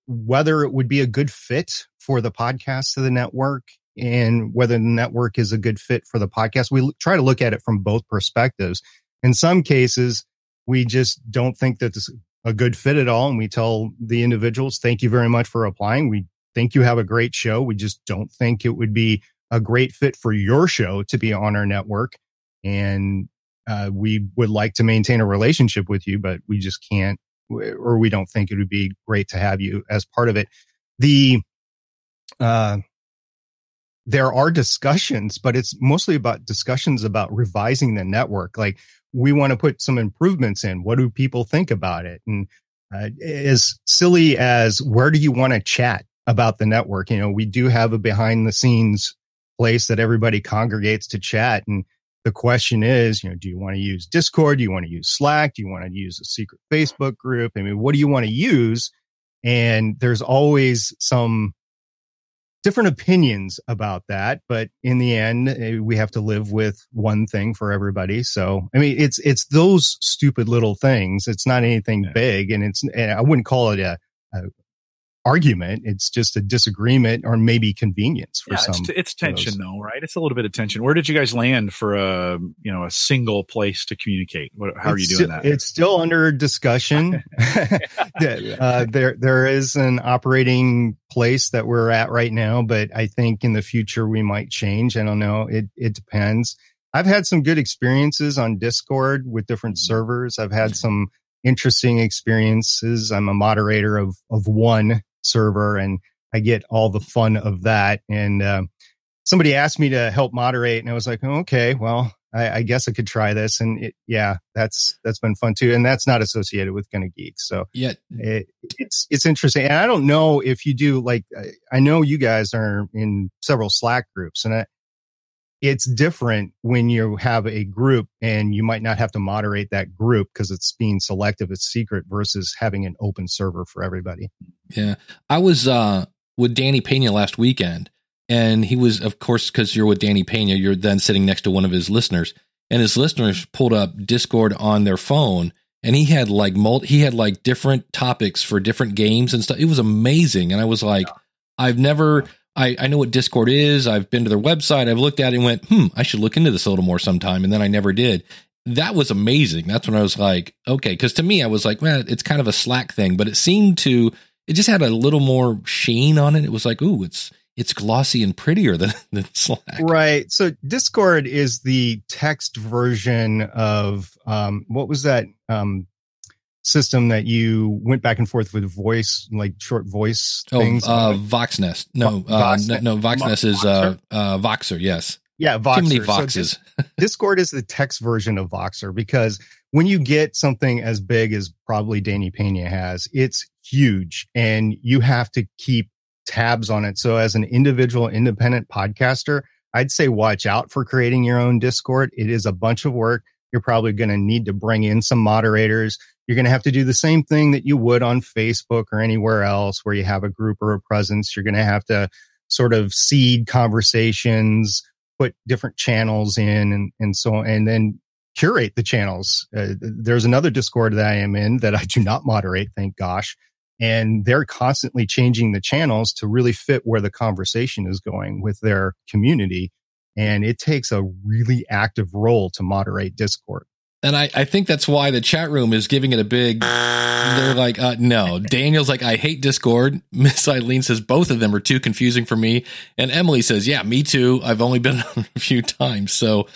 whether it would be a good fit for the podcast to the network and whether the network is a good fit for the podcast. We try to look at it from both perspectives. In some cases, we just don't think that this a good fit at all. And we tell the individuals, thank you very much for applying. We think you have a great show. We just don't think it would be a great fit for your show to be on our network. And uh, we would like to maintain a relationship with you, but we just can't, or we don't think it would be great to have you as part of it. The, uh, there are discussions, but it's mostly about discussions about revising the network. Like we want to put some improvements in. What do people think about it? And uh, as silly as where do you want to chat about the network? You know, we do have a behind the scenes place that everybody congregates to chat. And the question is, you know, do you want to use Discord? Do you want to use Slack? Do you want to use a secret Facebook group? I mean, what do you want to use? And there's always some different opinions about that, but in the end, eh, we have to live with one thing for everybody. So, I mean, it's, it's those stupid little things. It's not anything yeah. big and it's, eh, I wouldn't call it a, a argument. It's just a disagreement or maybe convenience for yeah, some. It's, it's tension though, right? It's a little bit of tension. Where did you guys land for a, you know, a single place to communicate? What, how it's are you doing that? It's still under discussion. uh, there, there is an operating place that we're at right now, but I think in the future we might change. I don't know. It, it depends. I've had some good experiences on Discord with different mm-hmm. servers. I've had some interesting experiences. I'm a moderator of of one server, and I get all the fun of that. And uh, somebody asked me to help moderate, and I was like, oh, okay, well, I, I, guess I could try this. And it, yeah, that's that's been fun too. And that's not associated with Gonna Geek. So yeah, it, it's it's interesting. And I don't know if you do like I know you guys are in several Slack groups, and I, it's different when you have a group and you might not have to moderate that group because it's being selective, it's secret versus having an open server for everybody. Yeah, I was uh with Danny Pena last weekend and he was, of course, because you're with Danny Pena, you're then sitting next to one of his listeners, and his listeners pulled up Discord on their phone, and he had like multi, he had like different topics for different games and stuff. It was amazing, and I was like, yeah. I've never. I, I know what Discord is. I've been to their website. I've looked at it and went, hmm, I should look into this a little more sometime. And then I never did. That was amazing. That's when I was like, okay. Cause to me, I was like, man, it's kind of a Slack thing, but it seemed to, it just had a little more sheen on it. It was like, ooh, it's, it's glossy and prettier than, than Slack. Right. So Discord is the text version of um, what was that um, system that you went back and forth with voice, like short voice oh, things? Uh, Voxnest. No, uh, no, no, Voxnest is uh, uh, Voxer. Yes. Yeah, Voxer. Too many Voxes. So Discord is the text version of Voxer because when you get something as big as probably Danny Pena has, it's huge and you have to keep tabs on it. So as an individual independent podcaster, I'd say watch out for creating your own Discord. It is a bunch of work. You're probably going to need to bring in some moderators. You're going to have to do the same thing that you would on Facebook or anywhere else where you have a group or a presence. You're going to have to sort of seed conversations, put different channels in and, and so on, and then curate the channels. Uh, there's another Discord that I am in that I do not moderate, thank gosh and they're constantly changing the channels to really fit where the conversation is going with their community and it takes a really active role to moderate discord and I, I think that's why the chat room is giving it a big they're like uh, no. Daniel's like i hate discord. Miss eileen says both of them are too confusing for me. And emily says yeah me too. I've only been on a few times. So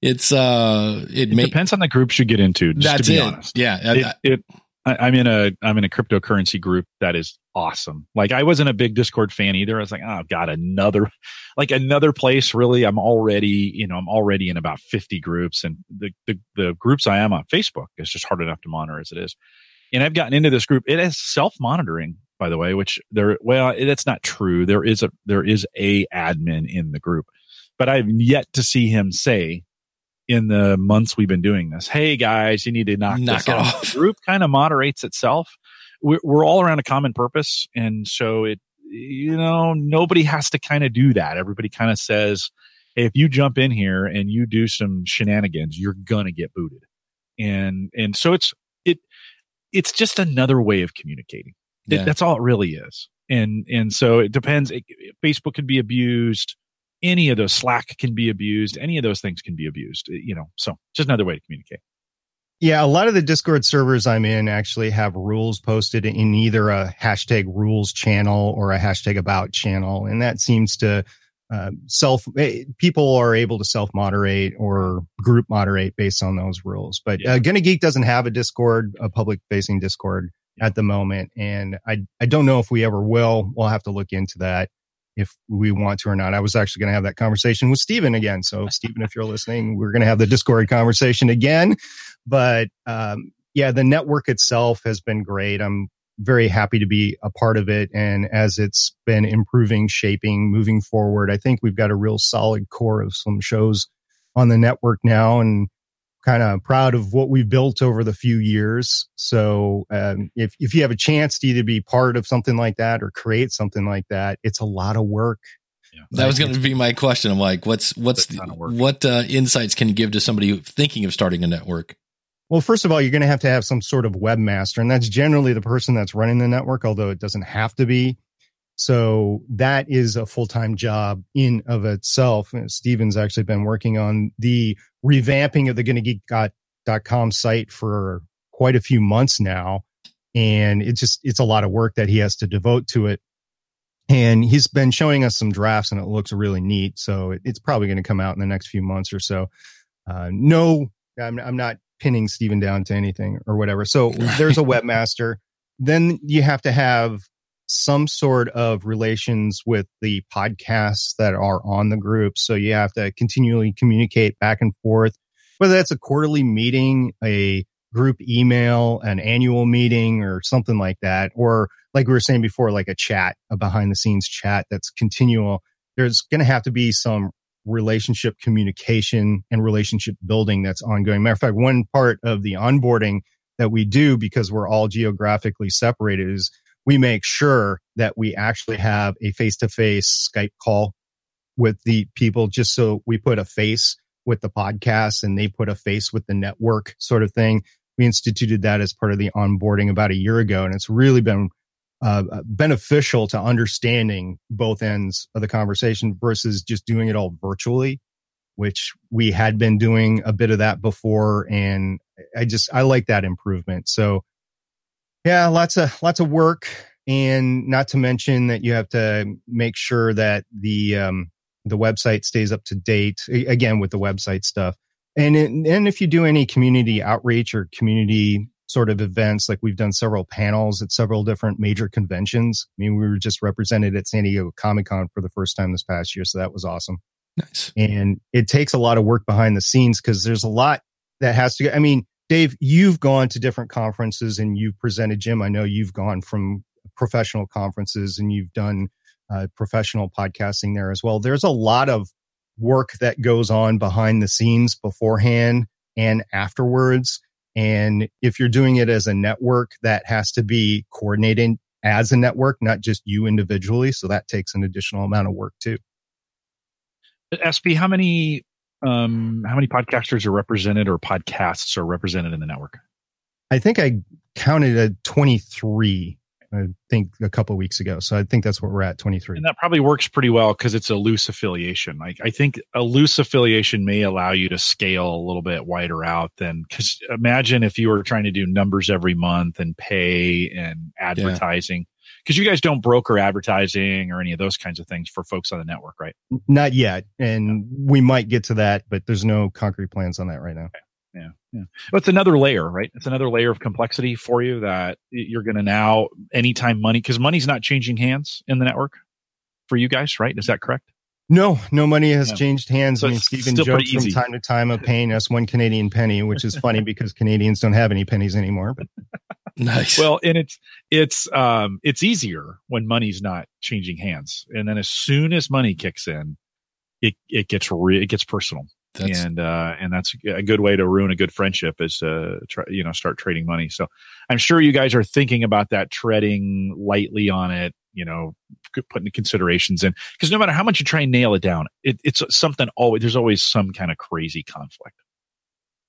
it's uh it, it may- depends on the groups you get into just that's to be it. honest. Yeah it, I, am in a I'm in a cryptocurrency group that is awesome. Like I wasn't a big Discord fan either. I was like, oh god, another like another place. Really, I'm already you know I'm already in about 50 groups, and the the, the groups I am on Facebook is just hard enough to monitor as it is. And I've gotten into this group. It has self monitoring, by the way, which there well that's not true. There is a there is a admin in the group, but I've yet to see him say in the months we've been doing this. Hey guys, you need to knock, knock it off. The group kind of moderates itself. We're, we're all around a common purpose. And so it, you know, nobody has to kind of do that. Everybody kind of says, Hey, if you jump in here and you do some shenanigans, you're going to get booted. And, and so it's, it, it's just another way of communicating. Yeah. It, that's all it really is. And, and so it depends. It, Facebook can be abused any of those slack can be abused any of those things can be abused you know so just another way to communicate yeah a lot of the discord servers i'm in actually have rules posted in either a hashtag rules channel or a hashtag about channel and that seems to uh, self eh, people are able to self moderate or group moderate based on those rules. But uh, gonna geek doesn't have a discord a public facing discord at the moment and i i don't know if we ever will. We'll have to look into that if we want to or not. I was actually going to have that conversation with Stephen again. So, Stephen, if you're listening, we're going to have the Discord conversation again. But um, yeah, the network itself has been great. I'm very happy to be a part of it. And as it's been improving, shaping, moving forward, I think we've got a real solid core of some shows on the network now. And kind of proud of what we've built over the few years. So um, if if you have a chance to either be part of something like that or create something like that, it's a lot of work. Yeah. That was going to be my question. I'm like, what's what's the, what uh, insights can you give to somebody thinking of starting a network? Well, first of all, you're going to have to have some sort of webmaster, and that's generally the person that's running the network, although it doesn't have to be. So that is a full time job in of itself. Steven's actually been working on the revamping of the GonnaGeek.com site for quite a few months now. And it's just, it's a lot of work that he has to devote to it. And he's been showing us some drafts and it looks really neat. So it, it's probably going to come out in the next few months or so. Uh, no, I'm, I'm not pinning Stephen down to anything or whatever. So there's a webmaster. Then you have to have some sort of relations with the podcasts that are on the group. So you have to continually communicate back and forth, whether that's a quarterly meeting, a group email, an annual meeting or something like that. Or like we were saying before, like a chat, a behind the scenes chat that's continual. There's going to have to be some relationship communication and relationship building that's ongoing. Matter of fact, one part of the onboarding that we do because we're all geographically separated is we make sure that we actually have a face to face Skype call with the people just so we put a face with the podcast and they put a face with the network sort of thing. We instituted that as part of the onboarding about a year ago and it's really been uh, beneficial to understanding both ends of the conversation versus just doing it all virtually, which we had been doing a bit of that before. And I just, I like that improvement. So yeah, lots of, lots of work. And not to mention that you have to make sure that the, um, the website stays up to date again with the website stuff. And, and if you do any community outreach or community sort of events. Like we've done several panels at several different major conventions. I mean, we were just represented at San Diego Comic Con for the first time this past year. So that was awesome. Nice. And it takes a lot of work behind the scenes because there's a lot that has to go. I mean, Dave, you've gone to different conferences and you've presented, Jim. I know you've gone from professional conferences and you've done uh, professional podcasting there as well. There's a lot of work that goes on behind the scenes beforehand and afterwards and if you're doing it as a network, that has to be coordinated as a network, not just you individually. So that takes an additional amount of work too. SP, how many um, how many podcasters are represented or podcasts are represented in the network? I think I counted at 23 I think a couple weeks ago. So I think that's what we're at 23. And that probably works pretty well because it's a loose affiliation. Like I think a loose affiliation may allow you to scale a little bit wider out than because imagine if you were trying to do numbers every month and pay and advertising. Because you guys don't broker advertising or any of those kinds of things for folks on the network, right? Not yet. And we might get to that, but there's no concrete plans on that right now. Okay yeah yeah well, it's another layer right it's another layer of complexity for you that you're going to now anytime money because money's not changing hands in the network for you guys right is that correct no no money has yeah. changed hands so i mean stephen jokes from time to time of paying us one canadian penny which is funny because canadians don't have any pennies anymore but nice well and it's it's um it's easier when money's not changing hands and then as soon as money kicks in it it gets re- it gets personal that's, and uh, and that's a good way to ruin a good friendship is to try, you know start trading money. So I'm sure you guys are thinking about that, treading lightly on it. You know, putting considerations in because no matter how much you try and nail it down, it, it's something always. There's always some kind of crazy conflict.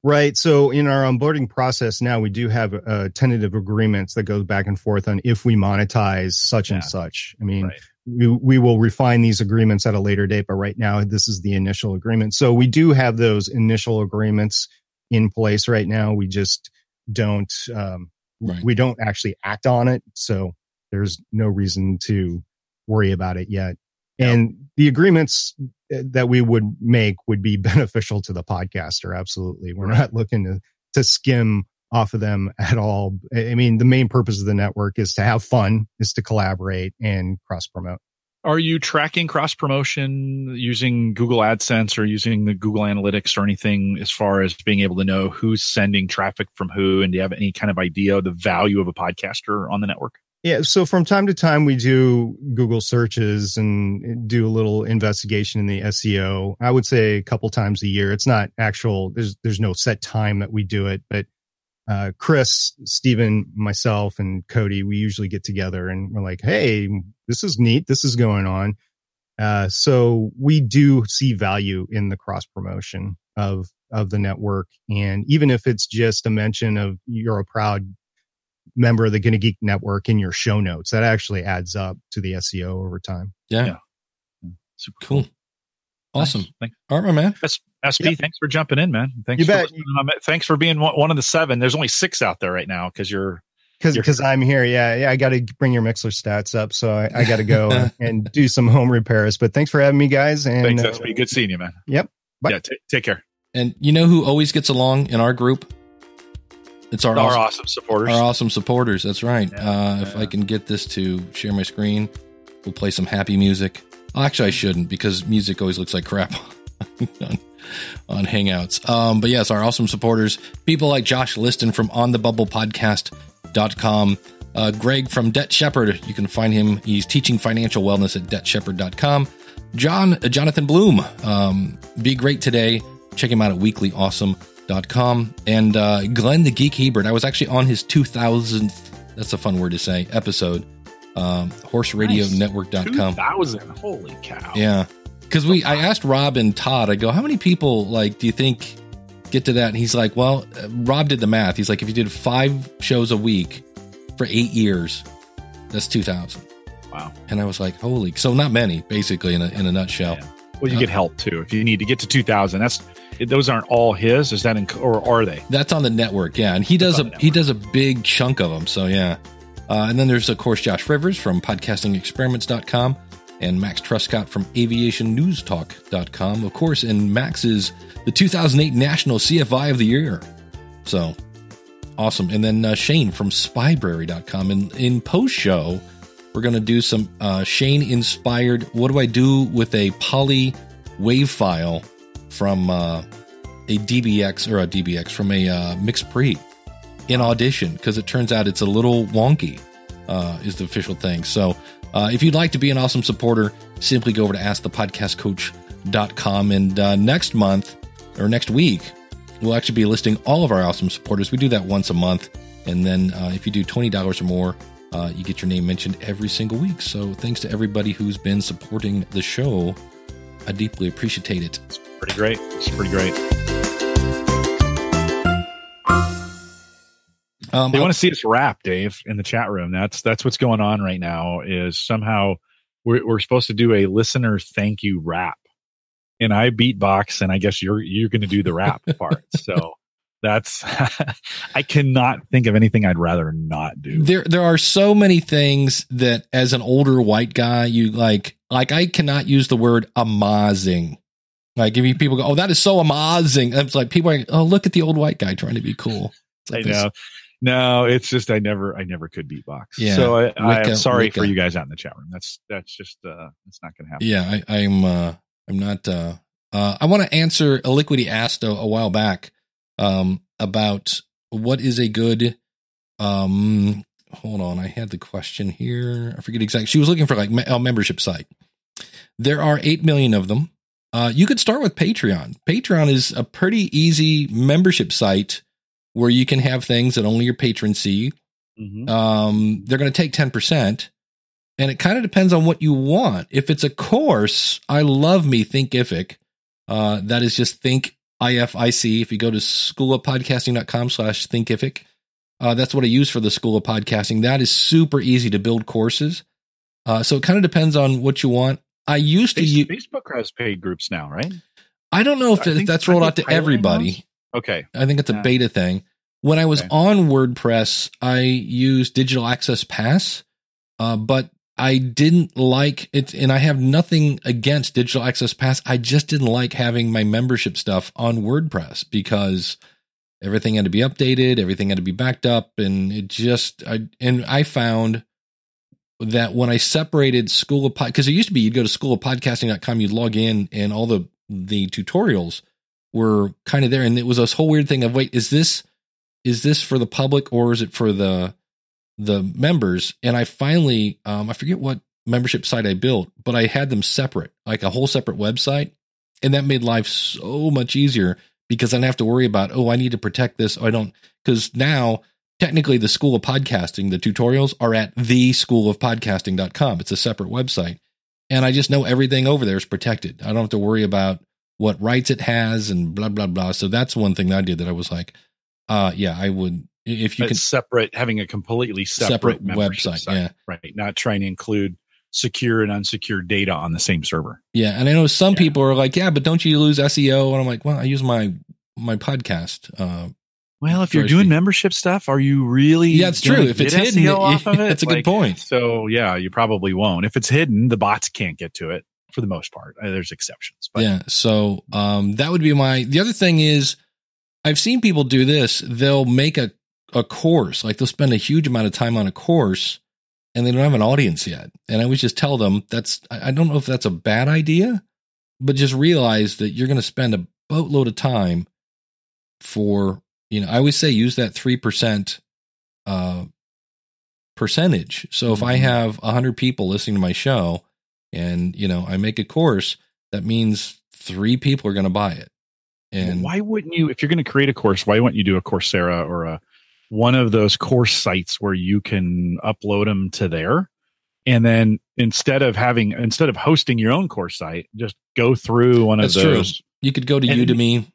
Right. So in our onboarding process now, we do have uh, tentative agreements that goes back and forth on if we monetize such yeah. and such. I mean, right we, we will refine these agreements at a later date, but right now this is the initial agreement. So we do have those initial agreements in place right now. We just don't, um, right. we don't actually act on it. So there's no reason to worry about it yet. And the agreements uh, that we would make would be beneficial to the podcaster. Absolutely. We're not looking to, to skim off of them at all. I mean, the main purpose of the network is to have fun, is to collaborate and cross promote. Are you tracking cross promotion using Google AdSense or using the Google Analytics or anything as far as being able to know who's sending traffic from who? And do you have any kind of idea of the value of a podcaster on the network? Yeah, so from time to time we do Google searches and do a little investigation in the SEO. I would say a couple times a year. It's not actual there's there's no set time that we do it, but uh, Chris, Stephen, myself, and Cody, we usually get together and we're like, hey, this is neat. This is going on. Uh, so we do see value in the cross promotion of of the network, and even if it's just a mention of you're a proud member of the Gonna Geek Network in your show notes, that actually adds up to the SEO over time. Yeah, yeah. super cool. Awesome. Nice. All right, my man. SP, yep. thanks for jumping in, man. Thanks you for, bet. thanks for being one of the seven. There's only six out there right now because you're because because I'm here. Yeah, yeah. I got to bring your Mixlr stats up, so I, I got to go and do some home repairs. But thanks for having me, guys. And thanks, uh, SP. Good seeing you, man. Yep. Bye. Yeah. T- take care. And you know who always gets along in our group? It's our, our awesome, awesome supporters. Our awesome supporters. That's right. Yeah, uh, yeah. If I can get this to share my screen, we'll play some happy music. Actually, I shouldn't because music always looks like crap on, on Hangouts. Um, but yes, our awesome supporters, people like Josh Liston from OnTheBubblePodcast.com, uh, Greg from Debt Shepherd. You can find him. He's teaching financial wellness at DebtShepherd.com. John uh, Jonathan Bloom, um, be great today. Check him out at weeklyawesome.com. And uh, Glenn the Geek Hebert. I was actually on his 2000th, that's a fun word to say, episode. Um, horseradionetwork.com. 2000. Holy cow. Yeah. Because we, I asked Rob and Todd, I go, how many people, like, do you think get to that? And he's like, well, uh, Rob did the math. He's like, if you did five shows a week for eight years, that's 2000. Wow. And I was like, holy, so not many, basically, in a, in a nutshell. Yeah. Well, you uh, get help too. If you need to get to 2000, that's, those aren't all his. Is that, in, or are they? That's on the network. Yeah. And he does a, he does a big chunk of them. So yeah. Uh, and then there's, of course, Josh Rivers from podcastingexperiments.com and Max Trescott from aviationnewstalk.com. Of course, and Max is the 2008 National CFI of the Year. So awesome. And then uh, Shane from spybrary.com. And in post show, we're going to do some uh, Shane inspired. What do I do with a poly wave file from uh, a DBX or a DBX from a uh, MixPre in Audition? Because it turns out it's a little wonky, uh, is the official thing. So uh, if you'd like to be an awesome supporter, simply go over to askthepodcastcoach.com. And uh, next month or next week, we'll actually be listing all of our awesome supporters. We do that once a month. And then uh, if you do $20 or more, you get your name mentioned every single week. So thanks to everybody who's been supporting the show. I deeply appreciate it. Pretty great. It's pretty great. Um, they want to see us rap, Dave, in the chat room. That's that's what's going on right now. Is somehow we're we're supposed to do a listener thank you rap, and I beatbox, and I guess you're you're going to do the rap part. So that's I cannot think of anything I'd rather not do. There there are so many things that as an older white guy you like like I cannot use the word amazing. Like if you people go, oh that is so amazing. It's like people are like, oh look at the old white guy trying to be cool. Like I know. No, it's just I never I never could beatbox. Yeah. So I, I am sorry Wicca. for you guys out in the chat room. That's that's just uh it's not gonna happen. Yeah, I, I'm uh I'm not uh uh I want to answer a liquidy asked a, a while back um, about what is a good um hold on i had the question here i forget exactly she was looking for like a membership site there are 8 million of them uh, you could start with patreon patreon is a pretty easy membership site where you can have things that only your patrons see mm-hmm. um, they're going to take 10% and it kind of depends on what you want if it's a course i love me thinkific uh, that is just think IFIC. If you go to schoolofpodcasting.com slash thinkific, uh, that's what I use for the School of Podcasting. That is super easy to build courses. Uh, so it kind of depends on what you want. I used to use Facebook has paid groups now, right? I don't know if, think, that's rolled out to everybody. Okay. I think it's a yeah. beta thing. When I was okay. on WordPress, I used Digital Access Pass, uh, but I didn't like it, and I have nothing against Digital Access Pass. I just didn't like having my membership stuff on WordPress because everything had to be updated, everything had to be backed up, and it just I and I found that when I separated School of Pod, because it used to be you'd go to schoolofpodcasting.com, you'd log in, and all the the tutorials were kind of there, and it was this whole weird thing of wait, is this is this for the public or is it for the the members and I finally um, I forget what membership site I built, but I had them separate, like a whole separate website. And that made life so much easier because I don't have to worry about, oh, I need to protect this. Oh, I don't because now technically the school of podcasting, the tutorials are at the school of podcasting.com. It's a separate website. And I just know everything over there is protected. I don't have to worry about what rights it has and blah blah blah. So that's one thing that I did that I was like, uh yeah, I would if you can separate having a completely separate, separate website, site, yeah, right, not trying to include secure and unsecured data on the same server. Yeah, and I know some yeah. people are like, yeah, but don't you lose SEO? And I'm like, well, I use my my podcast. Uh, well, if you're doing membership stuff, are you really? Yeah, it's true. If it's hidden, SEO off of it, that's a like, good point. So yeah, you probably won't. If it's hidden, the bots can't get to it for the most part. Uh, there's exceptions, but yeah. So um, that would be my. The other thing is, I've seen people do this. They'll make a a course. Like they'll spend a huge amount of time on a course and they don't have an audience yet. And I always just tell them that's, I don't know if that's a bad idea, but just realize that you're going to spend a boatload of time for, you know, I always say use that 3% uh, percentage. So mm-hmm. if I mm-hmm. have 100 people listening to my show and, you know, I make a course, that means three people are going to buy it. And why wouldn't you, if you're going to create a course, why wouldn't you do a Coursera or a one of those course sites where you can upload them to there? And then instead of having, instead of hosting your own course site, just go through one That's of those. True. You could go to and, Udemy.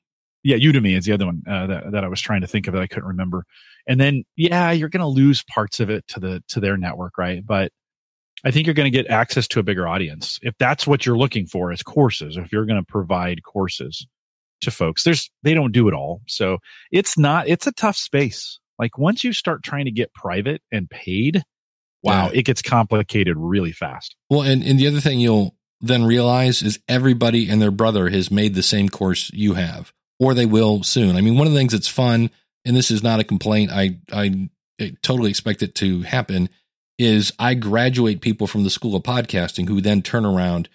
Yeah, Udemy is the other one uh, that, that I was trying to think of that I couldn't remember. And then, yeah, you're going to lose parts of it to the to their network, right? But I think you're going to get access to a bigger audience if that's what you're looking for as courses. If you're going to provide courses, to folks. There's they don't do it all. So it's not it's a tough space. Like once you start trying to get private and paid, wow, yeah. it gets complicated really fast. Well, and, and the other thing you'll then realize is everybody and their brother has made the same course you have, or they will soon. I mean, one of the things that's fun, and this is not a complaint, I I, I totally expect it to happen, is I graduate people from the school of podcasting who then turn around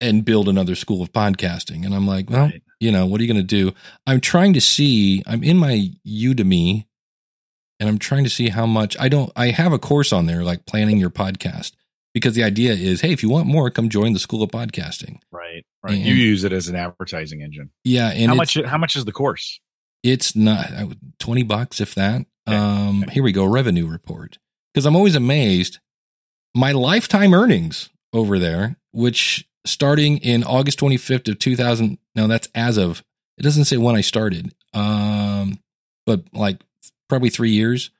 and build another school of podcasting. And I'm like, well, right you know, what are you going to do? I'm trying to see, I'm in my Udemy and I'm trying to see how much I don't, I have a course on there, like planning your podcast, because the idea is, hey, if you want more, come join the School of Podcasting. Right. Right. And, you use it as an advertising engine. Yeah. And how much, how much is the course? It's not 20 bucks, if that. Okay. Um, okay. here we go. Revenue report. Cause I'm always amazed. My lifetime earnings over there, which starting in August 25th of 2000. No, that's as of, it doesn't say when I started. Um, but like probably three years,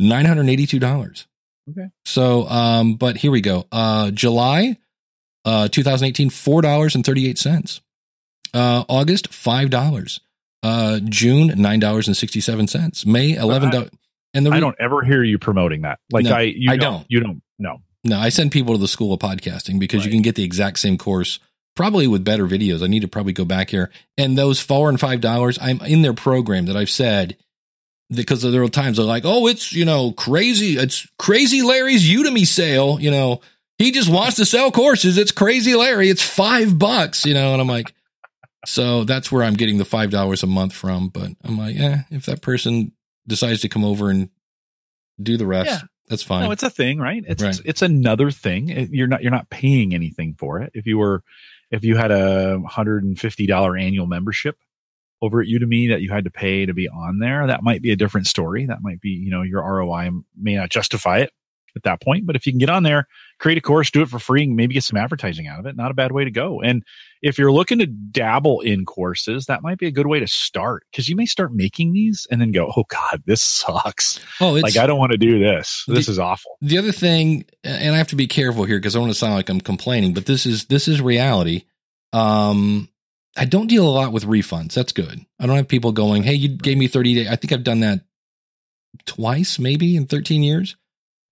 $982. Okay. So, um, but here we go. Uh, July, uh, 2018, $4.38. Uh, August, $5. Uh, June, $9.67. May, $11. and the re- I don't ever hear you promoting that. Like no, I, you I don't, don't. You don't. No. No, I send people to the school of podcasting because right. you can get the exact same course, probably with better videos. I need to probably go back here. And those four and five dollars, I'm in their program that I've said because there are times they're like, oh, it's you know crazy, it's crazy Larry's Udemy sale. You know, he just wants to sell courses. It's crazy Larry. It's five bucks. You know, and I'm like, so that's where I'm getting the five dollars a month from. But I'm like, yeah, if that person decides to come over and do the rest. Yeah. That's fine. No, it's a thing, right? It's, right. it's, it's another thing. Eh, you're not you're not paying anything for it. If you were if you had a hundred and fifty dollar annual membership over at Udemy that you had to pay to be on there, that might be a different story. That might be you know your ROI may not justify it at that point. But if you can get on there, create a course, do it for free, and maybe get some advertising out of it, not a bad way to go. And if you're looking to dabble in courses, that might be a good way to start because you may start making these and then go, oh God, this sucks. Oh, like I don't want to do this. This the, is awful. The other thing, and I have to be careful here because I want to sound like I'm complaining, but this is this is reality. Um, I don't deal a lot with refunds. That's good. I don't have people going, "Hey, you gave me 30 days." I think I've done that twice, maybe in 13 years.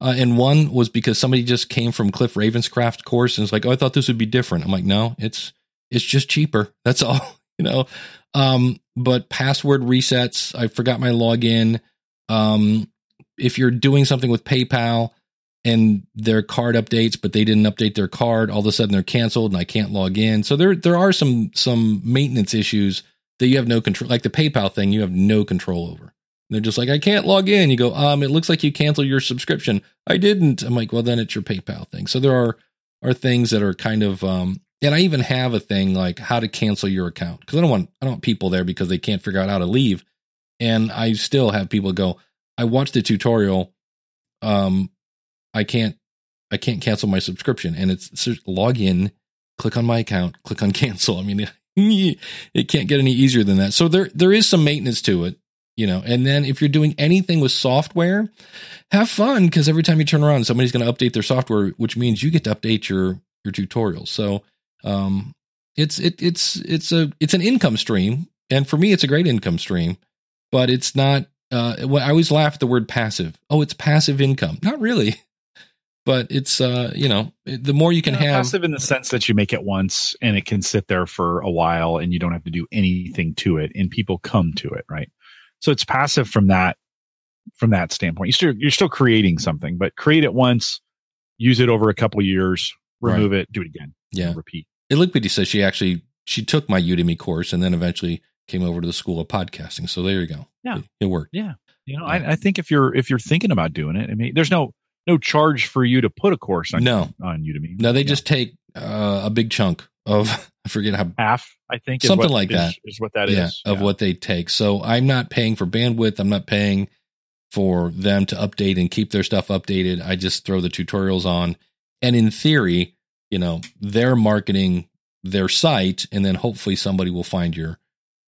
Uh, and one was because somebody just came from Cliff Ravenscraft course and was like, "Oh, I thought this would be different." I'm like, "No, it's it's just cheaper. That's all." you know. Um, but password resets. I forgot my login. Um, if you're doing something with PayPal and their card updates, but they didn't update their card, all of a sudden they're canceled and I can't log in. So there there are some some maintenance issues that you have no control. Like the PayPal thing, you have no control over they're just like, I can't log in. You go, um, it looks like you canceled your subscription. I didn't. I'm like, well, then it's your PayPal thing. So there are are things that are kind of um, and I even have a thing like how to cancel your account because I don't want I don't want people there because they can't figure out how to leave. And I still have people go, I watched the tutorial. Um, I can't I can't cancel my subscription, and it's, log in, click on my account, click on cancel. I mean, it can't get any easier than that. So there there is some maintenance to it you know. And then if you're doing anything with software have fun because every time you turn around somebody's going to update their software which means you get to update your your tutorials. So um it's it, it's it's a it's an income stream. And for me it's a great income stream but it's not uh i always laugh at the word passive. Oh it's passive income. Not really but it's uh you know the more you can yeah, have passive in the sense that you make it once and it can sit there for a while and you don't have to do anything to it and people come to it right so it's passive from that from that standpoint. You still you're still creating something, but create it once, use it over a couple years, remove right. it, do it again. Yeah. Repeat. Illiquity says she actually she took my Udemy course and then eventually came over to the school of podcasting. So there you go. Yeah. It, it worked. Yeah. You know, I, I, think if you're if you're thinking about doing it, I mean, there's no no charge for you to put a course on no on Udemy. No, they yeah. just take uh, a big chunk of I forget how half I think something like is, that is what that yeah, is of yeah. what they take. So I'm not paying for bandwidth. I'm not paying for them to update and keep their stuff updated. I just throw the tutorials on, and in theory, you know, they're marketing their site, and then hopefully somebody will find your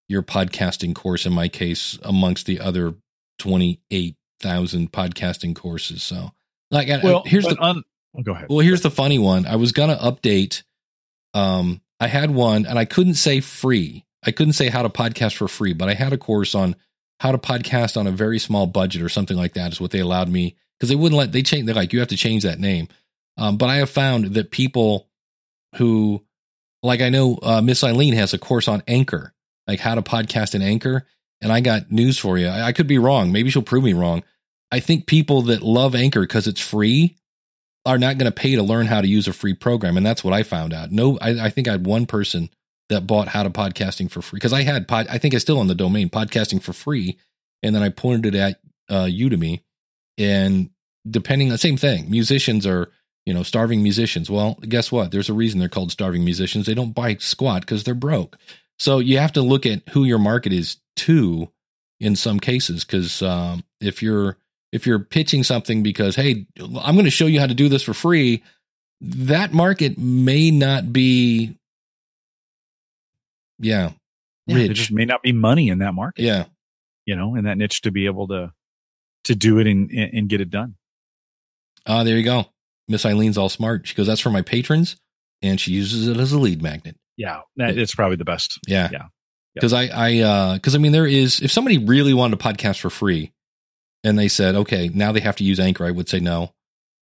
your podcasting course. In my case, amongst the other twenty eight thousand podcasting courses. So, like, well, here's the on, oh, go ahead. Well, here's the funny one. I was gonna update. Um, I had one, and I couldn't say free. I couldn't say how to podcast for free, but I had a course on how to podcast on a very small budget or something like that. Is what they allowed me because they wouldn't let they change. They're like, you have to change that name. Um, but I have found that people who, like, I know uh, Miss Eileen has a course on Anchor, like how to podcast in Anchor. And I got news for you. I, I could be wrong. Maybe she'll prove me wrong. I think people that love Anchor because it's free are not going to pay to learn how to use a free program. And that's what I found out. No, I, I think I had one person that bought how to podcasting for free because I had pod, I think I still on the domain podcasting for free. And then I pointed it at uh, Udemy and depending on same thing, musicians are, you know, starving musicians. Well, guess what? There's a reason they're called starving musicians. They don't buy squat because they're broke. So you have to look at who your market is to in some cases. Cause um, if you're, if you're pitching something because, hey, I'm going to show you how to do this for free, that market may not be, yeah, yeah there just may not be money in that market. Yeah, you know, in that niche to be able to to do it and and get it done. Ah, uh, there you go. Miss Eileen's all smart. She goes, "That's for my patrons," and she uses it as a lead magnet. Yeah, that, it's probably the best. Yeah, yeah. Because I, I, uh, because I mean, there is if somebody really wanted to podcast for free, and they said, okay, now they have to use Anchor, I would say no.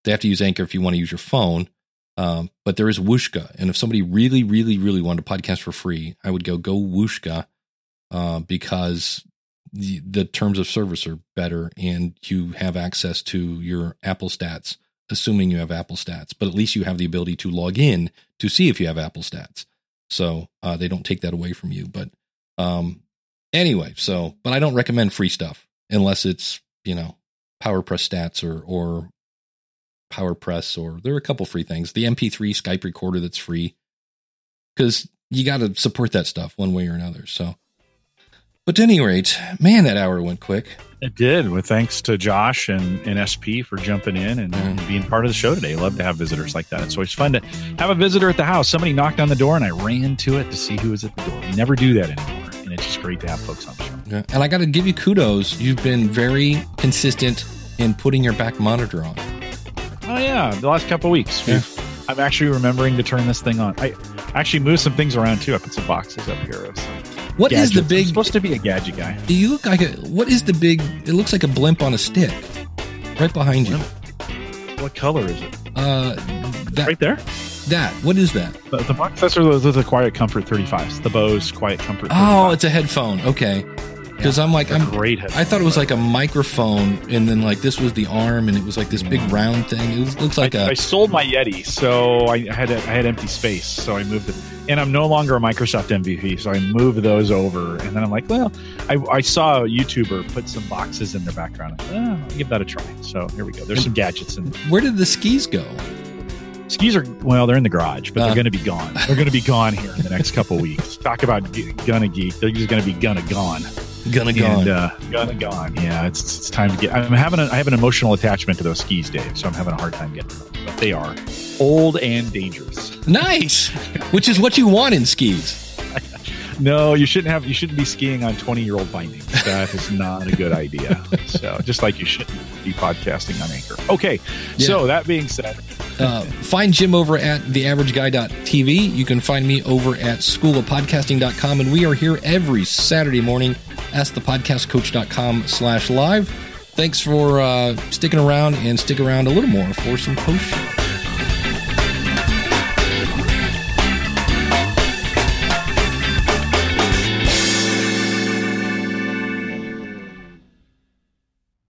They have to use Anchor if you want to use your phone. Um, but there is Whooshkaa. And if somebody really, really, really wanted to podcast for free, I would go, go Whooshkaa uh, because the, the terms of service are better and you have access to your Apple stats, assuming you have Apple stats. But at least you have the ability to log in to see if you have Apple stats. So uh, they don't take that away from you. But um, anyway, so, but I don't recommend free stuff unless it's you know, PowerPress stats or or PowerPress or there are a couple free things. The MP3 Skype recorder that's free because you got to support that stuff one way or another. So, but at any rate, man, that hour went quick. It did. With thanks to Josh and, and SP for jumping in and, mm. and being part of the show today. Love to have visitors like that. It's always fun to have a visitor at the house. Somebody knocked on the door and I ran to it to see who was at the door. We never do that anymore and it's just great to have folks on. Yeah. And I got to give you kudos. You've been very consistent in putting your back monitor on. Oh yeah, the last couple weeks. Yeah. I'm actually remembering to turn this thing on. I actually moved some things around too. I put some boxes up here. What gadgets. is the big? I'm supposed to be a gadget guy. Do you look like a? What is the big? It looks like a blimp on a stick, right behind you. What color is it? Uh, that, right there. That what is that? The, the box are the, the Quiet Comfort 35s. The Bose Quiet Comfort. 35. Oh, it's a headphone. Okay. Because I'm like, I'm great. I thought it was like a microphone, and then like this was the arm, and it was like this big round thing. It was, looks like I, a. I sold my Yeti, so I had a, I had empty space, so I moved it, and I'm no longer a Microsoft MVP, so I moved those over, and then I'm like, well, I, I saw a YouTuber put some boxes in their background. Like, oh, I'll give that a try. So here we go. There's some gadgets in. Where did the skis go? Skis are well, they're in the garage, but uh, they're going to be gone. They're going to be gone here in the next couple weeks. Talk about gonna geek. They're just going to be gonna gone. Gonna gone. Uh, gonna gone. Yeah, it's it's time to get. I'm having a, I have an emotional attachment to those skis, Dave. So I'm having a hard time getting them. But they are old and dangerous. Nice, which is what you want in skis. No, you shouldn't have. You shouldn't be skiing on 20 year old bindings. That is not a good idea. so just like you shouldn't be podcasting on Anchor. Okay. Yeah. So that being said, uh, find Jim over at theaverageguy.tv. You can find me over at schoolofpodcasting.com. And we are here every Saturday morning. AskThePodcastCoach.com slash live. Thanks for uh, sticking around and stick around a little more for some post